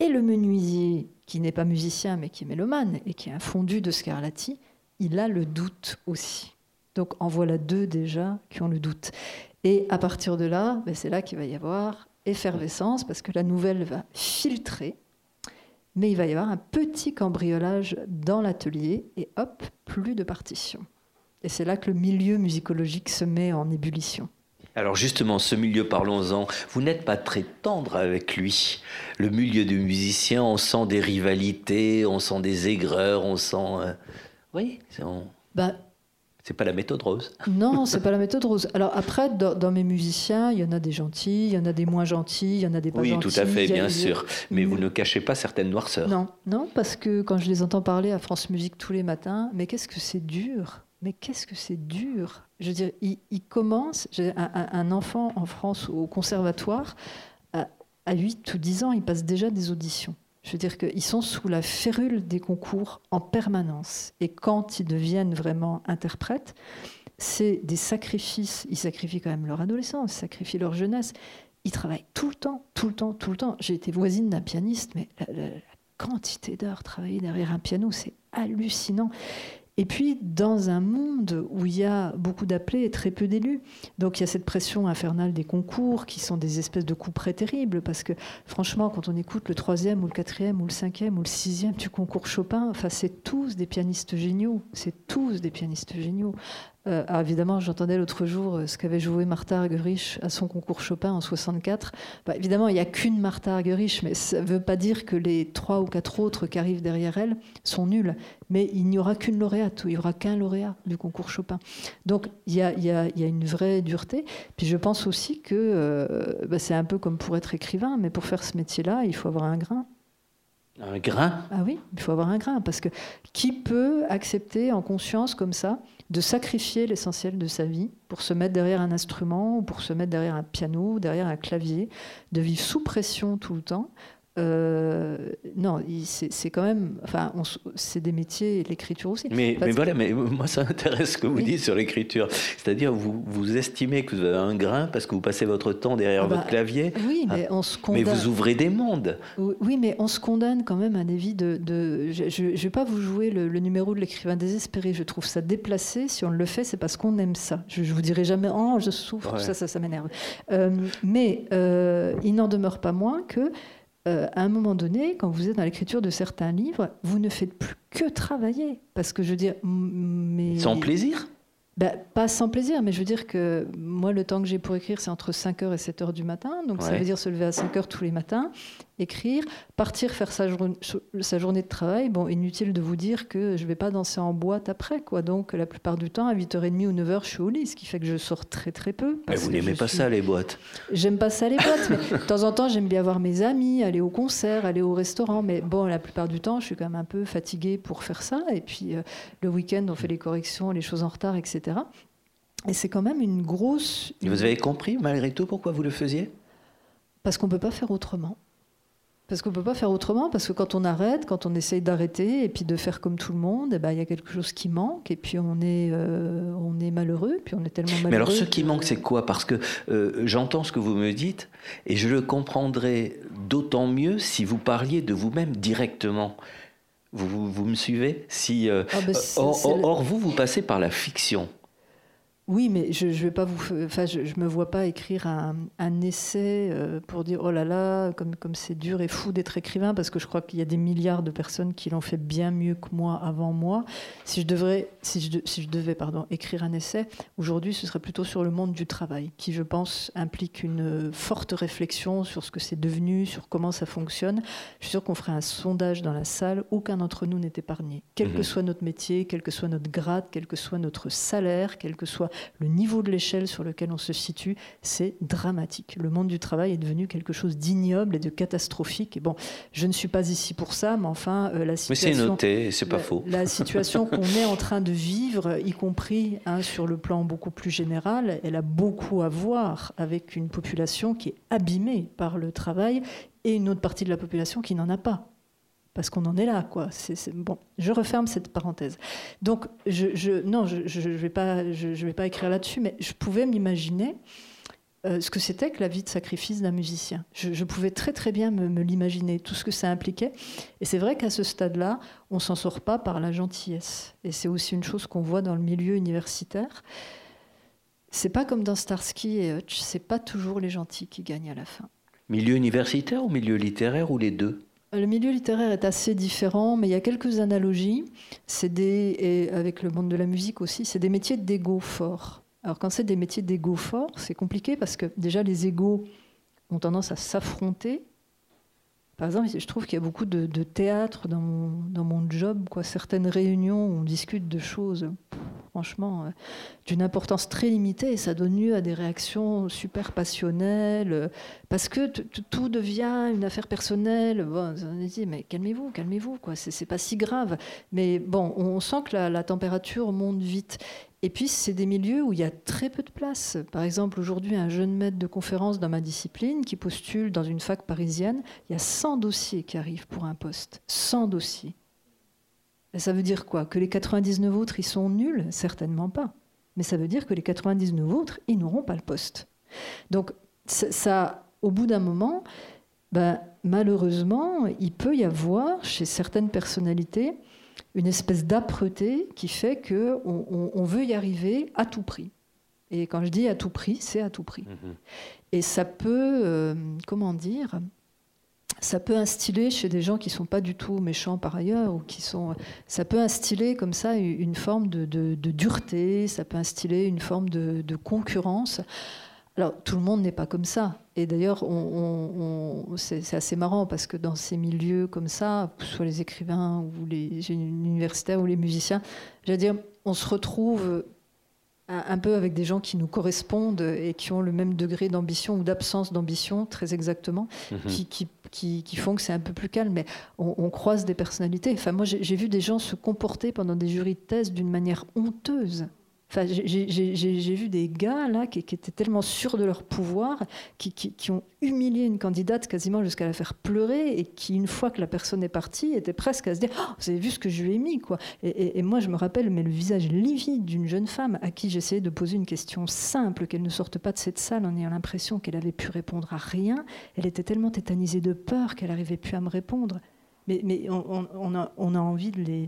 Et le menuisier, qui n'est pas musicien, mais qui est mélomane, et qui est un fondu de Scarlatti, il a le doute aussi. Donc en voilà deux déjà qui ont le doute. Et à partir de là, ben, c'est là qu'il va y avoir effervescence parce que la nouvelle va filtrer, mais il va y avoir un petit cambriolage dans l'atelier et hop, plus de partition. Et c'est là que le milieu musicologique se met en ébullition. Alors justement, ce milieu, parlons-en. Vous n'êtes pas très tendre avec lui. Le milieu du musicien, on sent des rivalités, on sent des aigreurs, on sent... Euh, oui, on... Bah, c'est pas la méthode rose. Non, c'est pas la méthode rose. Alors après, dans, mes musiciens, il y en a des gentils, il y en a des moins gentils, il y en a des pas gentils. Oui, tout à fait, bien sûr. Mais vous ne cachez pas certaines noirceurs. Non, non, parce que quand je les entends parler à France Musique tous les matins, mais qu'est-ce que c'est dur? Mais qu'est-ce que c'est dur? Je veux dire, il, commence, j'ai un, enfant en France au conservatoire, à, à 8 ou 10 ans, il passe déjà des auditions. Je veux dire qu'ils sont sous la férule des concours en permanence. Et quand ils deviennent vraiment interprètes, c'est des sacrifices. Ils sacrifient quand même leur adolescence, ils sacrifient leur jeunesse. Ils travaillent tout le temps, tout le temps, tout le temps. J'ai été voisine d'un pianiste, mais la, quantité d'heures travaillées derrière un piano, c'est hallucinant. Et puis, dans un monde où il y a beaucoup d'appelés et très peu d'élus, donc il y a cette pression infernale des concours qui sont des espèces de coups près terribles, parce que franchement, quand on écoute le troisième ou le quatrième ou le cinquième ou le sixième du concours Chopin, enfin, c'est tous des pianistes géniaux, c'est tous des pianistes géniaux. Euh, alors évidemment, j'entendais l'autre jour euh, ce qu'avait joué Martha Argerich à son concours Chopin en 64. Bah, évidemment, il n'y a qu'une Martha Argerich, mais ça ne veut pas dire que les trois ou quatre autres qui arrivent derrière elle sont nuls. Mais il n'y aura qu'une lauréate, ou il n'y aura qu'un lauréat du concours Chopin. Donc il y a, une vraie dureté. Puis je pense aussi que euh, bah, c'est un peu comme pour être écrivain, mais pour faire ce métier-là, il faut avoir un grain. Un grain? Ah oui, il faut avoir un grain. Parce que qui peut accepter en conscience comme ça de sacrifier l'essentiel de sa vie pour se mettre derrière un instrument ou pour se mettre derrière un piano ou derrière un clavier, de vivre sous pression tout le temps, euh, non, c'est quand même, enfin, c'est des métiers, l'écriture aussi. Mais, mais voilà, mais moi ça m'intéresse ce que vous dites sur l'écriture. C'est-à-dire, vous, vous estimez que vous avez un grain parce que vous passez votre temps derrière ah votre bah, clavier. Oui, mais ah, on se condamne. Mais vous ouvrez des mondes. Oui, mais on se condamne quand même à des vies de. de je ne vais pas vous jouer le, numéro de l'écrivain désespéré. Je trouve ça déplacé. Si on le fait, c'est parce qu'on aime ça. Je, ne vous dirai jamais, oh, je souffre, ça, ça, ça m'énerve. Euh, mais euh, il n'en demeure pas moins que euh, à un moment donné, quand vous êtes dans l'écriture de certains livres, vous ne faites plus que travailler. Parce que je veux dire. Mais... Sans plaisir? Ben, Pas sans plaisir, mais je veux dire que moi, le temps que j'ai pour écrire, c'est entre 5h et 7h du matin. Donc ça veut dire se lever à 5h tous les matins écrire, partir faire sa, sa, journée de travail. Bon, inutile de vous dire que je ne vais pas danser en boîte après, quoi. Donc, la plupart du temps, à 8h30 ou 9h, je suis au lit, ce qui fait que je sors très très peu. Mais vous n'aimez pas ça, les boîtes J'aime pas ça, les boîtes, mais de temps en temps, j'aime bien voir mes amis, aller au concert, aller au restaurant. Mais bon, la plupart du temps, je suis quand même un peu fatiguée pour faire ça. Et puis, euh, le week-end, on fait les corrections, les choses en retard, etc. Et c'est quand même une grosse. vous avez compris, malgré tout, pourquoi vous le faisiez? Parce qu'on ne peut pas faire autrement. Parce qu'on ne peut pas faire autrement, parce que quand on arrête, quand on essaye d'arrêter et puis de faire comme tout le monde, eh ben, il y a quelque chose qui manque et puis on est, euh, on est malheureux, puis on est tellement malheureux. Mais alors ce qui manque, c'est quoi? Parce que euh, j'entends ce que vous me dites et je le comprendrais d'autant mieux si vous parliez de vous-même directement. Vous, vous, me suivez? Si, euh, ah ben, or, vous, vous passez par la fiction. Oui, mais je, je vais pas vous, enfin, je, je, me vois pas écrire un, un essai euh, pour dire oh là là, comme comme c'est dur et fou d'être écrivain, parce que je crois qu'il y a des milliards de personnes qui l'ont fait bien mieux que moi avant moi. Si je devrais, si je, si je devais, pardon, écrire un essai aujourd'hui, ce serait plutôt sur le monde du travail, qui je pense implique une forte réflexion sur ce que c'est devenu, sur comment ça fonctionne. Je suis sûr qu'on ferait un sondage dans la salle, aucun d'entre nous n'est épargné, quel que mhm. soit notre métier, quel que soit notre grade, quel que soit notre salaire, quel que soit le niveau de l'échelle sur lequel on se situe, c'est dramatique. Le monde du travail est devenu quelque chose d'ignoble et de catastrophique. Et bon, je ne suis pas ici pour ça, mais enfin, euh, la situation. Mais c'est noté, c'est pas faux. La situation qu'on est en train de vivre, y compris hein, sur le plan beaucoup plus général, elle a beaucoup à voir avec une population qui est abîmée par le travail et une autre partie de la population qui n'en a pas parce qu'on en est là, quoi. C'est, bon, je referme cette parenthèse. Donc, je, non, je ne vais, pas, je, vais pas écrire là-dessus, mais je pouvais m'imaginer euh, ce que c'était que la vie de sacrifice d'un musicien. Je, pouvais très très bien me, l'imaginer, tout ce que ça impliquait. Et c'est vrai qu'à ce stade-là, on s'en sort pas par la gentillesse. Et c'est aussi une chose qu'on voit dans le milieu universitaire. C'est pas comme dans Starsky et Hutch, c'est pas toujours les gentils qui gagnent à la fin. Milieu universitaire ou milieu littéraire ou les deux? Le milieu littéraire est assez différent, mais il y a quelques analogies. C'est des, et avec le monde de la musique aussi, c'est des métiers d'ego fort. Alors quand c'est des métiers d'ego fort, c'est compliqué parce que déjà les égos ont tendance à s'affronter. Par exemple, je trouve qu'il y a beaucoup de, théâtre dans mon, dans job. Quoi. Certaines réunions on discute de choses franchement, euh, d'une importance très limitée et ça donne lieu à des réactions super passionnelles euh, parce que tout devient une affaire personnelle. Bon, on dit, mais calmez-vous, calmez-vous, quoi, c'est pas si grave. Mais bon, on sent que la, température monte vite. Et puis, c'est des milieux où il y a très peu de place. Par exemple, aujourd'hui, un jeune maître de conférence dans ma discipline qui postule dans une fac parisienne, il y a 100 dossiers qui arrivent pour un poste. 100 dossiers. Ça veut dire quoi? Que les 99 autres, ils sont nuls? Certainement pas. mais ça veut dire que les 99 autres, ils n'auront pas le poste. Donc, ça, au bout d'un moment, ben, malheureusement, il peut y avoir chez certaines personnalités une espèce d'âpreté qui fait qu'on on, veut y arriver à tout prix. Et quand je dis à tout prix, c'est à tout prix. Mhm. Et ça peut, euh, comment dire, ça peut instiller chez des gens qui sont pas du tout méchants par ailleurs, ou qui sont, ça peut instiller comme ça une forme de, dureté, ça peut instiller une forme de, concurrence. Alors tout le monde n'est pas comme ça. Et d'ailleurs, c'est assez marrant parce que dans ces milieux comme ça, que ce soit les écrivains ou les universitaires ou les musiciens, j'allais dire, on se retrouve un peu avec des gens qui nous correspondent et qui ont le même degré d'ambition ou d'absence d'ambition, très exactement, mhm. qui, qui, font que c'est un peu plus calme. Mais on, croise des personnalités. Enfin, moi, j'ai vu des gens se comporter pendant des jurys de thèse d'une manière honteuse. Enfin, j'ai vu des gars là qui, étaient tellement sûrs de leur pouvoir, qui, ont humilié une candidate quasiment jusqu'à la faire pleurer, et qui, une fois que la personne est partie, étaient presque à se dire oh, Vous avez vu ce que je lui ai mis quoi. Et, moi, je me rappelle, mais le visage livide d'une jeune femme à qui j'essayais de poser une question simple, qu'elle ne sorte pas de cette salle en ayant l'impression qu'elle avait pu répondre à rien. Elle était tellement tétanisée de peur qu'elle n'arrivait plus à me répondre. Mais, on, a, envie de les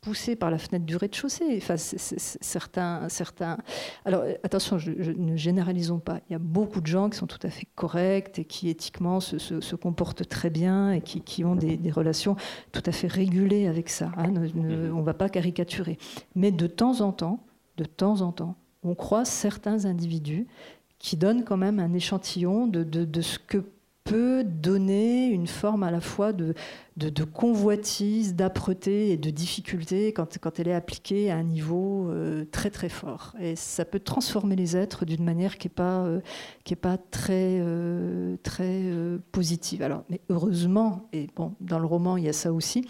poussés par la fenêtre du rez-de-chaussée. Enfin, certains, certains. Alors, attention, je, ne généralisons pas. Il y a beaucoup de gens qui sont tout à fait corrects et qui éthiquement se, se, comportent très bien et qui, qui ont des, relations tout à fait régulées avec ça. Hein. Mhm. on ne va pas caricaturer. Mais de temps en temps, de temps en temps, on croise certains individus qui donnent quand même un échantillon de, de, de ce que donner une forme à la fois de, convoitise, d'âpreté et de difficulté quand, elle est appliquée à un niveau euh, très très fort. Et ça peut transformer les êtres d'une manière qui n'est pas, euh, pas très, euh, très positive. Alors, mais heureusement, et bon, dans le roman il y a ça aussi,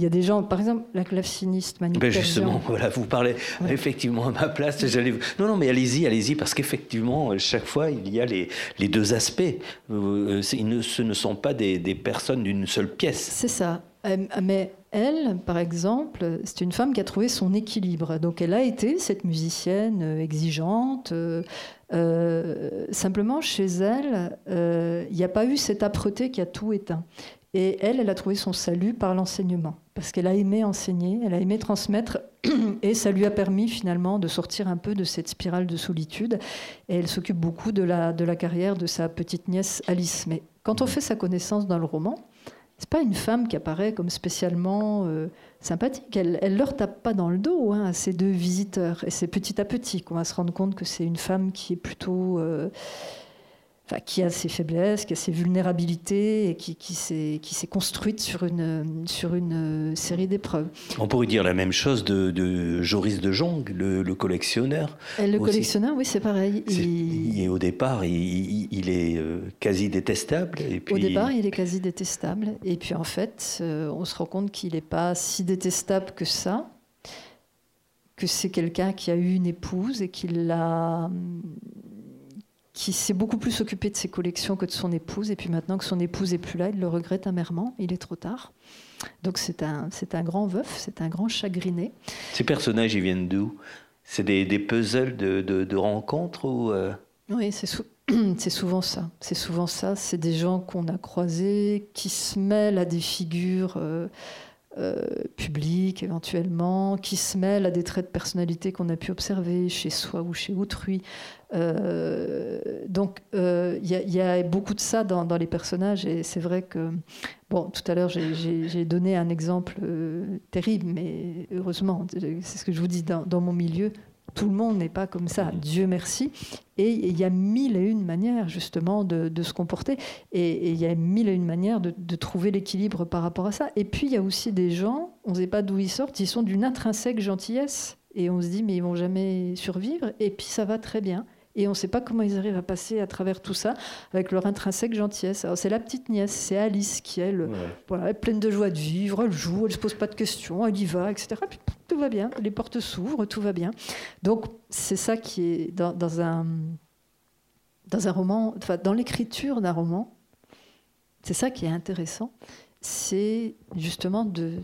il y a des gens, par exemple, la claveciniste Manu ben Justement, voilà, vous parlez effectivement à ma place. J'allais... Non, non, mais allez-y, allez-y, parce qu'effectivement, chaque fois, il y a les, les deux aspects. Euh, ne, ce ne sont pas des, des personnes d'une seule pièce. C'est ça. Euh, mais elle, par exemple, c'est une femme qui a trouvé son équilibre. Donc elle a été cette musicienne euh, exigeante. simplement, chez elle, il n'y a pas eu cette âpreté qui a tout éteint. Et elle, elle a trouvé son salut par l'enseignement, parce qu'elle a aimé enseigner, elle a aimé transmettre, et ça lui a permis finalement de sortir un peu de cette spirale de solitude. Et elle s'occupe beaucoup de la, de la carrière de sa petite nièce Alice. Mais quand on fait sa connaissance dans le roman, c'est pas une femme qui apparaît comme spécialement euh, sympathique. Elle, elle leur tape pas dans le dos hein, à ces deux visiteurs. Et c'est petit à petit qu'on va se rendre compte que c'est une femme qui est plutôt euh, qui a ses faiblesses, qui a ses vulnérabilités et qui, qui s'est construite sur une, sur une série d'épreuves. On pourrait dire la même chose de, Joris de Jong, le, collectionneur. le collectionneur, oui, c'est pareil. Il... au départ, il, est euh, quasi détestable. Et puis... Au départ, il est quasi détestable. Et puis en fait, euh, on se rend compte qu'il n'est pas si détestable que ça que c'est quelqu'un qui a eu une épouse et qui l'a qui s'est beaucoup plus occupé de ses collections que de son épouse. Et puis maintenant que son épouse est plus là, il le regrette amèrement. Il est trop tard. Donc c'est un, c'est un grand veuf, c'est un grand chagriné. Ces personnages, ils viennent d'où? C'est des, des, puzzles de, de, rencontres ou euh? Oui, c'est, c'est souvent ça. C'est souvent ça. C'est des gens qu'on a croisés, qui se mêlent à des figures. Euh, euh, public éventuellement, qui se mêle à des traits de personnalité qu'on a pu observer chez soi ou chez autrui. Euh, donc il euh, y, a beaucoup de ça dans, les personnages et c'est vrai que, bon, tout à l'heure j'ai donné un exemple terrible, mais heureusement, c'est ce que je vous dis, dans mon milieu, tout le monde n'est pas comme ça, Dieu merci. Et il y a mille et une manières justement de, se comporter. Et, il y a mille et une manières de, trouver l'équilibre par rapport à ça. Et puis il y a aussi des gens, on ne sait pas d'où ils sortent, ils sont d'une intrinsèque gentillesse. Et on se dit, mais ils vont jamais survivre. Et puis ça va très bien et on ne sait pas comment ils arrivent à passer à travers tout ça avec leur intrinsèque gentillesse. c'est la petite nièce, c'est Alice qui elle, voilà, est pleine de joie de vivre, elle joue, elle se pose pas de questions, elle y va, etc. Puis, tout va bien, les portes s'ouvrent, tout va bien. Donc c'est ça qui est dans, un dans un roman, enfin, dans l'écriture d'un roman, c'est ça qui est intéressant, c'est justement de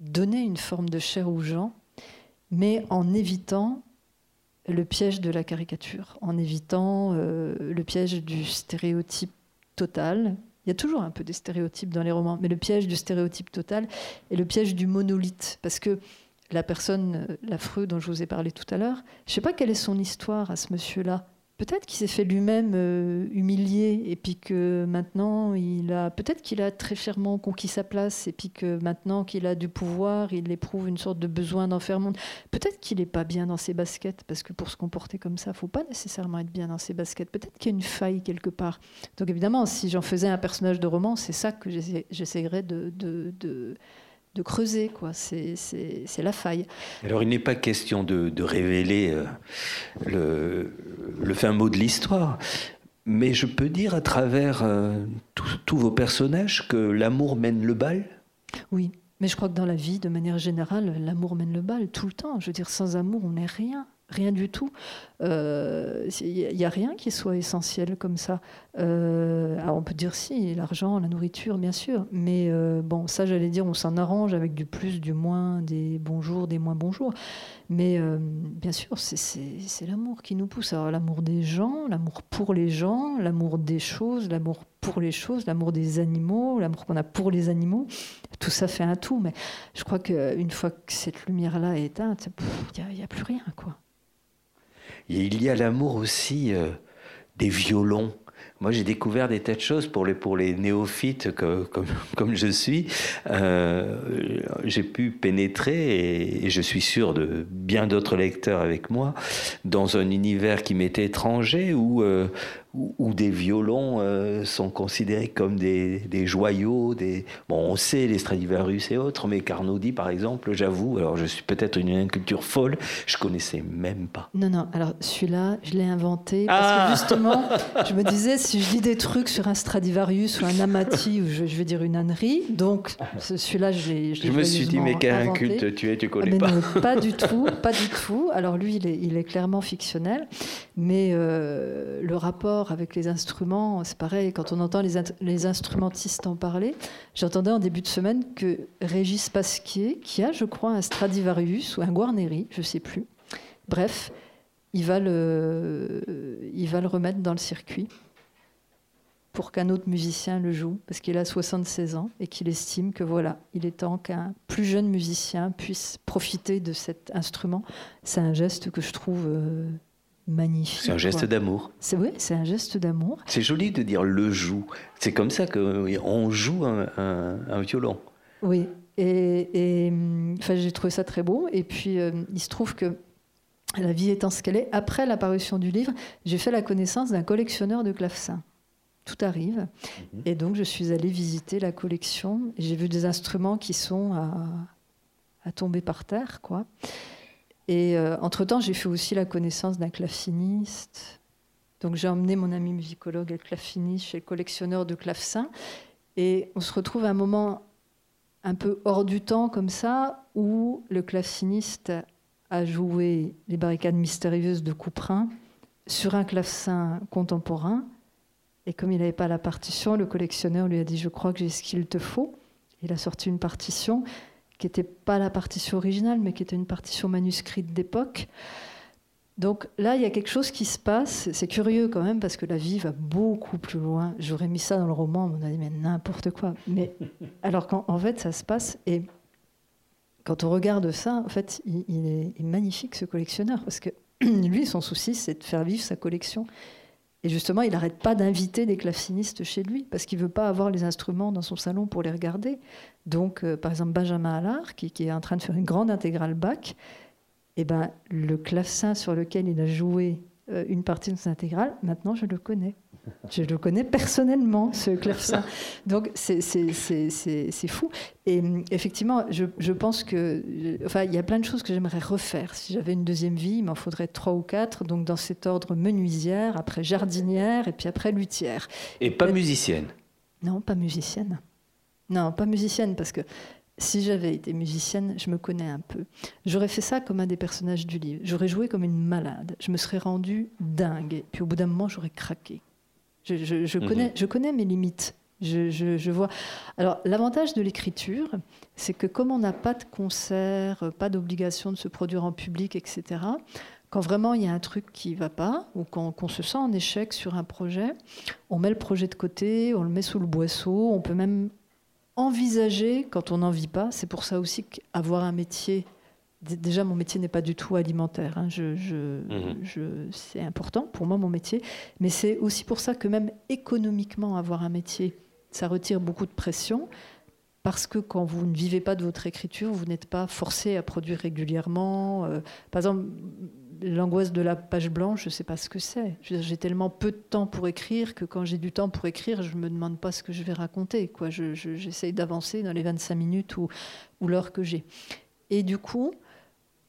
donner une forme de chair aux gens mais en évitant le piège de la caricature, en évitant euh, le piège du stéréotype total. Il y a toujours un peu des stéréotypes dans les romans, mais le piège du stéréotype total et le piège du monolithe, parce que la personne, euh, l'affreux dont je vous ai parlé tout à l'heure, je ne sais pas quelle est son histoire à ce monsieur-là. Peut-être qu'il s'est fait lui-même euh, humilier et puis que maintenant il a peut-être qu'il a très fièrement conquis sa place et puis que maintenant qu'il a du pouvoir, il éprouve une sorte de besoin d'en faire monde. Peut-être qu'il n'est pas bien dans ses baskets parce que pour se comporter comme ça, faut pas nécessairement être bien dans ses baskets. Peut-être qu'il y a une faille quelque part. Donc évidemment, si j'en faisais un personnage de roman, c'est ça que j'essaierais de de creuser, quoi. C'est la faille. Alors, il n'est pas question de, révéler euh, le, le, fin mot de l'histoire, mais je peux dire à travers euh, tous vos personnages que l'amour mène le bal Oui, mais je crois que dans la vie, de manière générale, l'amour mène le bal tout le temps. Je veux dire, sans amour, on n'est rien rien du tout. Il euh, n'y a rien qui soit essentiel comme ça. Euh, on peut dire si, l'argent, la nourriture, bien sûr. Mais euh, bon, ça, j'allais dire, on s'en arrange avec du plus, du moins, des bons jours, des moins bons jours. Mais bien sûr, c'est l'amour qui nous pousse. Alors, l'amour des gens, l'amour pour les gens, l'amour des choses, l'amour pour les choses, l'amour des animaux, l'amour qu'on a pour les animaux. Tout ça fait un tout. Mais je crois qu'une fois que cette lumière-là est éteinte, il n'y a, a plus rien, quoi. Il y a l'amour aussi euh, des violons. Moi, j'ai découvert des tas de choses pour les, pour les néophytes comme, comme, je suis. Euh, j'ai pu pénétrer, et, je suis sûr de bien d'autres lecteurs avec moi, dans un univers qui m'était étranger, où, euh, où, des violons euh, sont considérés comme des, des, joyaux. Des... Bon, on sait les Stradivarius et autres, mais Carnaudi, par exemple, j'avoue, alors je suis peut-être une inculture folle, je connaissais même pas. Non, non, alors celui-là, je l'ai inventé parce que ah justement, je me disais, si je dis des trucs sur un Stradivarius ou un Amati, ou je, vais dire une ânerie, donc celui-là, je l'ai Je me suis dit, mais quel inculte tu es, tu connais ah, pas. pas du tout, pas du tout. Alors lui, il est, il est clairement fictionnel, mais euh, le rapport avec les instruments, c'est pareil, quand on entend les, instrumentistes en parler, j'entendais en début de semaine que Régis Pasquier, qui a, je crois, un Stradivarius ou un Guarneri, je ne sais plus, bref, il va, le, remettre dans le circuit pour qu'un autre musicien le joue, parce qu'il a 76 ans et qu'il estime que voilà, il est temps qu'un plus jeune musicien puisse profiter de cet instrument. C'est un geste que je trouve euh, magnifique. C'est un geste d'amour. C'est oui, c'est un geste d'amour. C'est joli de dire le joue. C'est comme ça qu'on joue un, violon. Oui, et, enfin, j'ai trouvé ça très beau. Et puis, euh, il se trouve que la vie étant ce qu'elle est, après l'apparition du livre, j'ai fait la connaissance d'un collectionneur de clavecins. Tout arrive. Mhm. Et donc, je suis allée visiter la collection. J'ai vu des instruments qui sont à, à tomber par terre, quoi. Et euh, entre-temps, j'ai fait aussi la connaissance d'un claveciniste. Donc j'ai emmené mon ami musicologue et claveciniste chez le collectionneur de clavecins. Et on se retrouve à un moment un peu hors du temps comme ça, où le claveciniste a joué les barricades mystérieuses de Couperin sur un clavecin contemporain. Et comme il n'avait pas la partition, le collectionneur lui a dit, je crois que j'ai ce qu'il te faut. Il a sorti une partition qui n'était pas la partition originale, mais qui était une partition manuscrite d'époque. Donc là, il y a quelque chose qui se passe. C'est curieux quand même parce que la vie va beaucoup plus loin. J'aurais mis ça dans le roman, on a dit mais n'importe quoi. Mais alors qu'en fait, ça se passe et quand on regarde ça, en fait, il, est, magnifique ce collectionneur parce que lui, son souci, c'est de faire vivre sa collection. Et justement, il n'arrête pas d'inviter des clavecinistes chez lui parce qu'il veut pas avoir les instruments dans son salon pour les regarder. Donc, euh, par exemple, Benjamin Allard, qui, est en train de faire une grande intégrale Bach, eh ben, le clavecin sur lequel il a joué euh, une partie de son intégrale, maintenant je le connais. Je le connais personnellement, ce clavecin. Donc c'est fou. Et effectivement, je, pense que, enfin, il y a plein de choses que j'aimerais refaire. Si j'avais une deuxième vie, il m'en faudrait trois ou quatre. Donc dans cet ordre menuisière, après jardinière et puis après luthière. Et pas musicienne? Non, pas musicienne. Non, pas musicienne parce que si j'avais été musicienne, je me connais un peu. J'aurais fait ça comme un des personnages du livre. J'aurais joué comme une malade. Je me serais rendue dingue. Puis au bout d'un moment, j'aurais craqué. Je, mhm. connais, je connais mes limites. Je, vois. Alors, l'avantage de l'écriture, c'est que comme on n'a pas de concert, pas d'obligation de se produire en public, etc., quand vraiment il y a un truc qui ne va pas, ou quand on se sent en échec sur un projet, on met le projet de côté, on le met sous le boisseau, on peut même envisager quand on n'en vit pas. C'est pour ça aussi qu'avoir un métier déjà mon métier n'est pas du tout alimentaire. Hein. Mhm. Je, c'est important pour moi mon métier, mais c'est aussi pour ça que même économiquement avoir un métier, ça retire beaucoup de pression. Parce que quand vous ne vivez pas de votre écriture, vous n'êtes pas forcé à produire régulièrement. Euh, par exemple, l'angoisse de la page blanche, je ne sais pas ce que c'est. J'ai tellement peu de temps pour écrire que quand j'ai du temps pour écrire, je ne me demande pas ce que je vais raconter. Quoi. J'essaye d'avancer dans les 25 minutes ou, ou l'heure que j'ai. Et du coup,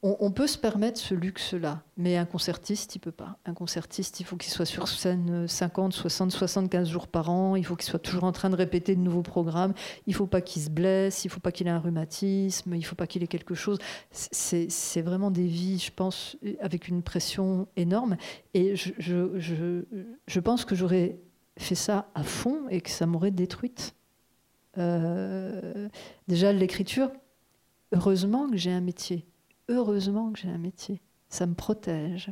on, peut se permettre ce luxe-là, mais un concertiste, il peut pas. Un concertiste, il faut qu'il soit sur scène 50, 60, 75 jours par an, il faut qu'il soit toujours en train de répéter de nouveaux programmes, il faut pas qu'il se blesse, il faut pas qu'il ait un rhumatisme, il faut pas qu'il ait quelque chose. C'est vraiment des vies, je pense, avec une pression énorme. Et je, pense que j'aurais fait ça à fond et que ça m'aurait détruite. Euh, déjà, l'écriture, heureusement que j'ai un métier heureusement que j'ai un métier. Ça me protège.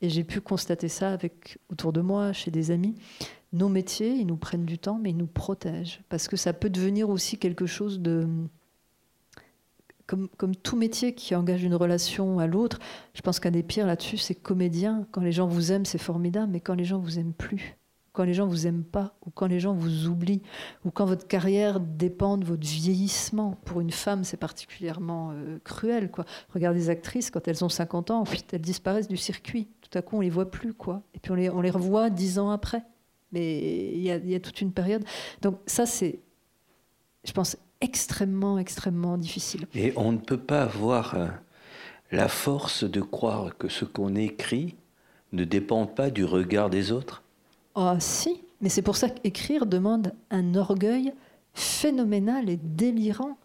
Et j'ai pu constater ça avec, autour de moi, chez des amis. Nos métiers, ils nous prennent du temps, mais ils nous protègent. Parce que ça peut devenir aussi quelque chose de... Comme, comme tout métier qui engage une relation à l'autre, je pense qu'un des pires là-dessus, c'est comédien. Quand les gens vous aiment, c'est formidable, mais quand les gens vous aiment plus, quand les gens vous aiment pas, ou quand les gens vous oublient, ou quand votre carrière dépend de votre vieillissement. Pour une femme, c'est particulièrement euh, cruel. Regardez les actrices, quand elles ont 50 ans, elles disparaissent du circuit. Tout à coup, on les voit plus. Et puis on les, revoit 10 ans après. Mais il y, y, a toute une période. Donc ça, c'est, je pense, extrêmement, extrêmement difficile. Et on ne peut pas avoir euh, la force de croire que ce qu'on écrit ne dépend pas du regard des autres ah si, mais c'est pour ça qu'écrire demande un orgueil phénoménal et délirant.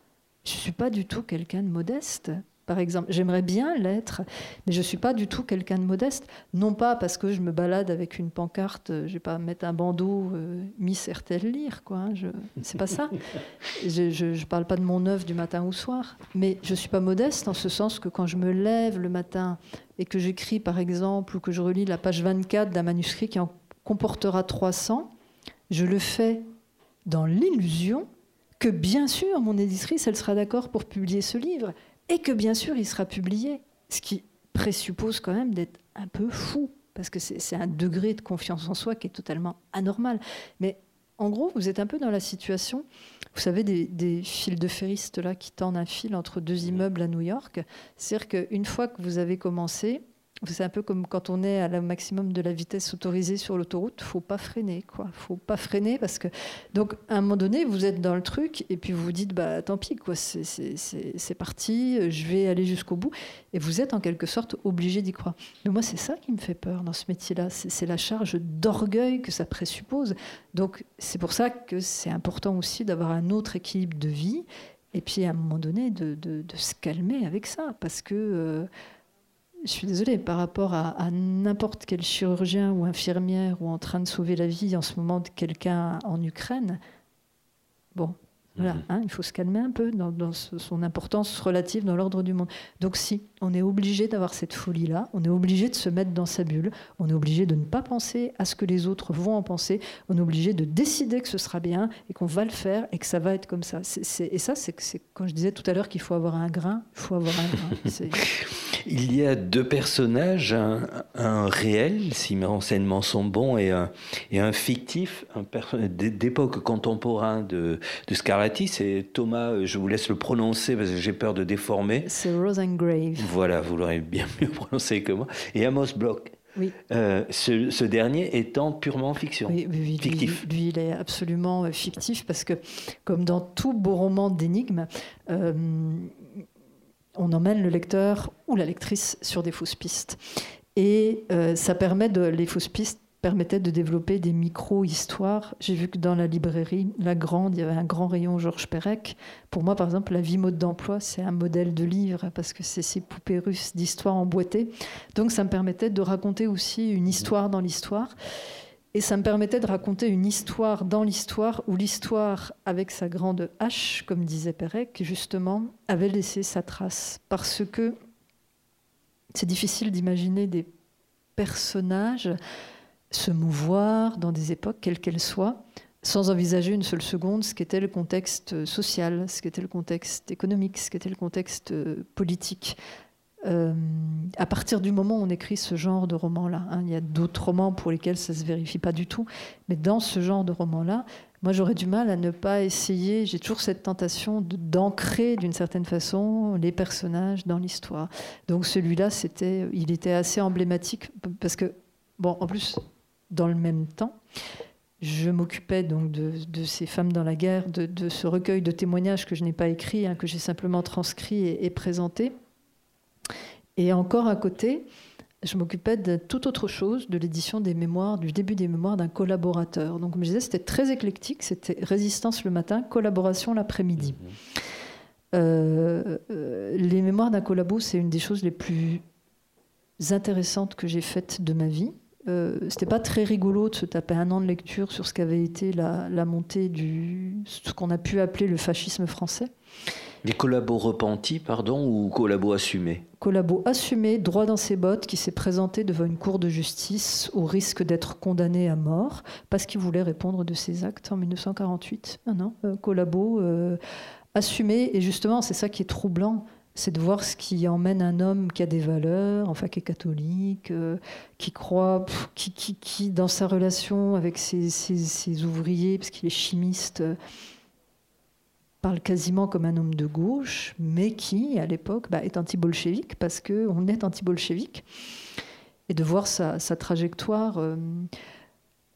Je ne suis pas du tout quelqu'un de modeste, par exemple. J'aimerais bien l'être, mais je ne suis pas du tout quelqu'un de modeste. Non pas parce que je me balade avec une pancarte, je ne vais pas mettre un bandeau euh, Miss lire, quoi. Hein, je... C'est pas ça. Je ne parle pas de mon œuvre du matin au soir, mais je ne suis pas modeste en ce sens que quand je me lève le matin et que j'écris, par exemple, ou que je relis la page 24 d'un manuscrit qui est en comportera 300, je le fais dans l'illusion que bien sûr mon éditrice, elle sera d'accord pour publier ce livre et que bien sûr il sera publié, ce qui présuppose quand même d'être un peu fou parce que c'est un degré de confiance en soi qui est totalement anormal. Mais en gros, vous êtes un peu dans la situation, vous savez, des, des fils de ferristes là qui tendent un fil entre deux immeubles à New York. C'est-à-dire qu'une fois que vous avez commencé, c'est un peu comme quand on est à la maximum de la vitesse autorisée sur l'autoroute, faut pas freiner, quoi. Faut pas freiner parce que donc à un moment donné vous êtes dans le truc et puis vous vous dites bah tant pis quoi, c'est parti, je vais aller jusqu'au bout et vous êtes en quelque sorte obligé d'y croire. Mais moi c'est ça qui me fait peur dans ce métier-là, c'est la charge d'orgueil que ça présuppose. Donc c'est pour ça que c'est important aussi d'avoir un autre équilibre de vie et puis à un moment donné de, se calmer avec ça parce que euh, je suis désolée, par rapport à, n'importe quel chirurgien ou infirmière ou en train de sauver la vie en ce moment de quelqu'un en Ukraine, bon, voilà, mhm. hein, il faut se calmer un peu dans, son importance relative dans l'ordre du monde. Donc si, on est obligé d'avoir cette folie-là, on est obligé de se mettre dans sa bulle, on est obligé de ne pas penser à ce que les autres vont en penser, on est obligé de décider que ce sera bien et qu'on va le faire et que ça va être comme ça. et ça, c'est quand je disais tout à l'heure qu'il faut avoir un grain, il faut avoir un grain. il y a deux personnages, un, réel, si mes renseignements sont bons, et un, et un fictif, un d'époque contemporain de, de C'est Thomas, euh, je vous laisse le prononcer parce que j'ai peur de déformer. C'est Rosengrave. Voilà, vous l'aurez bien mieux prononcé que moi. Et Amos Bloch. Oui. Euh, ce, dernier étant purement fiction, oui, oui, fictif. Lui, il est absolument euh, fictif parce que, comme dans tout beau roman d'énigmes, on emmène le lecteur ou la lectrice sur des fausses pistes. Et euh, ça permet de, les fausses pistes permettaient de développer des micro-histoires. J'ai vu que dans la librairie, la grande, il y avait un grand rayon Georges Perec. Pour moi, par exemple, la vie mode d'emploi, c'est un modèle de livre parce que c'est ces poupées russes d'histoire emboîtées. Donc, ça me permettait de raconter aussi une histoire dans l'histoire. Et ça me permettait de raconter une histoire dans l'histoire, où l'histoire, avec sa grande H, comme disait Pérec, justement, avait laissé sa trace. Parce que c'est difficile d'imaginer des personnages se mouvoir dans des époques, quelles qu'elles soient, sans envisager une seule seconde ce qu'était le contexte social, ce qu'était le contexte économique, ce qu'était le contexte euh, politique. Euh, à partir du moment où on écrit ce genre de roman-là, hein, il y a d'autres romans pour lesquels ça ne se vérifie pas du tout, mais dans ce genre de roman-là, moi j'aurais du mal à ne pas essayer, j'ai toujours cette tentation d'ancrer d'une certaine façon les personnages dans l'histoire. Donc celui-là, c'était, il était assez emblématique parce que, bon, en plus, dans le même temps, je m'occupais donc de, ces femmes dans la guerre, de, ce recueil de témoignages que je n'ai pas écrit, hein, que j'ai simplement transcrit et présenté. Et encore à côté, je m'occupais de toute autre chose, de l'édition des mémoires, du début des mémoires d'un collaborateur. Donc, comme je disais, c'était très éclectique. C'était résistance le matin, collaboration l'après-midi. Mhm. Euh, euh, les mémoires d'un collabo, c'est une des choses les plus intéressantes que j'ai faites de ma vie. Euh, c'était pas très rigolo de se taper un an de lecture sur ce qu'avait été la, la montée du ce qu'on a pu appeler le fascisme français. Les collabos repentis, pardon, ou collabos assumés? Collabo assumé, droit dans ses bottes, qui s'est présenté devant une cour de justice au risque d'être condamné à mort parce qu'il voulait répondre de ses actes en 1948. Ah non, euh, collabo euh, assumé, et justement, c'est ça qui est troublant c'est de voir ce qui emmène un homme qui a des valeurs, enfin qui est catholique, euh, qui croit, qui, qui, qui, dans sa relation avec ses, ses ouvriers, parce qu'il est chimiste, parle quasiment comme un homme de gauche, mais qui, à l'époque, bah, est anti-bolchevique parce qu'on est anti-bolchevique. Et de voir sa, trajectoire. Euh,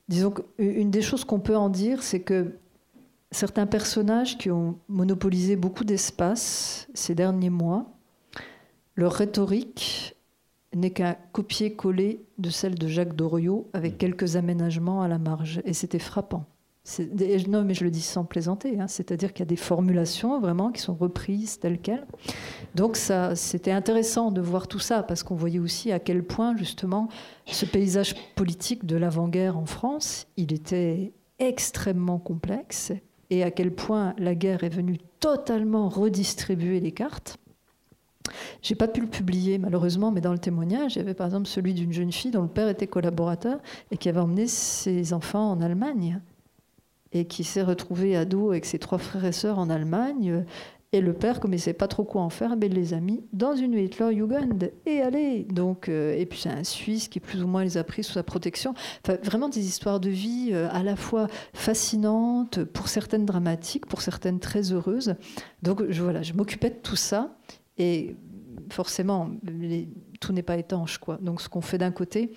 disons qu'une des choses qu'on peut en dire, c'est que certains personnages qui ont monopolisé beaucoup d'espace ces derniers mois, leur rhétorique n'est qu'un copier-coller de celle de Jacques Doriot avec mmh. quelques aménagements à la marge. Et c'était frappant. Non, mais je le dis sans plaisanter. Hein. C'est-à-dire qu'il y a des formulations vraiment qui sont reprises telles quelles. Donc ça, c'était intéressant de voir tout ça parce qu'on voyait aussi à quel point justement ce paysage politique de l'avant-guerre en France, il était extrêmement complexe et à quel point la guerre est venue totalement redistribuer les cartes. J'ai pas pu le publier malheureusement, mais dans le témoignage, il y avait par exemple celui d'une jeune fille dont le père était collaborateur et qui avait emmené ses enfants en Allemagne et qui s'est retrouvé ado avec ses trois frères et sœurs en Allemagne. Et le père, comme il ne savait pas trop quoi en faire, ben, il les a mis dans une Hitler-Jugend. Et allez Donc, euh, Et puis c'est un Suisse qui plus ou moins les a pris sous sa protection. Vraiment des histoires de vie euh, à la fois fascinantes, pour certaines dramatiques, pour certaines très heureuses. Donc je, voilà, je m'occupais de tout ça. Et forcément, tout n'est pas étanche. Donc ce qu'on fait d'un côté,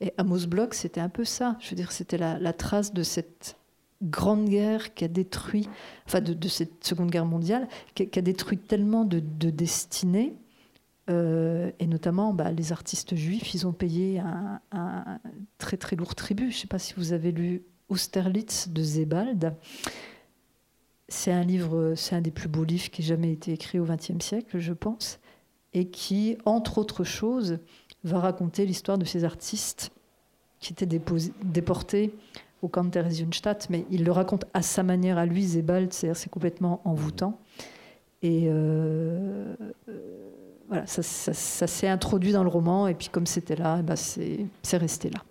et Amos Bloch, c'était un peu ça. Je veux dire, c'était la trace de cette grande guerre qui a détruit, enfin de, cette Seconde Guerre mondiale, qui, a détruit tellement de, destinées, euh, et notamment bah, les artistes juifs, ils ont payé un, très très lourd tribut. Je ne sais pas si vous avez lu Austerlitz de Zebald. C'est un livre, c'est un des plus beaux livres qui ait jamais été écrit au XXe siècle, je pense, et qui, entre autres choses, va raconter l'histoire de ces artistes qui étaient déportés au camp de Theresienstadt, mais il le raconte à sa manière, à lui, Zebald, c'est complètement envoûtant. Et euh, voilà, ça, s'est introduit dans le roman, et puis comme c'était là, ben c'est resté là.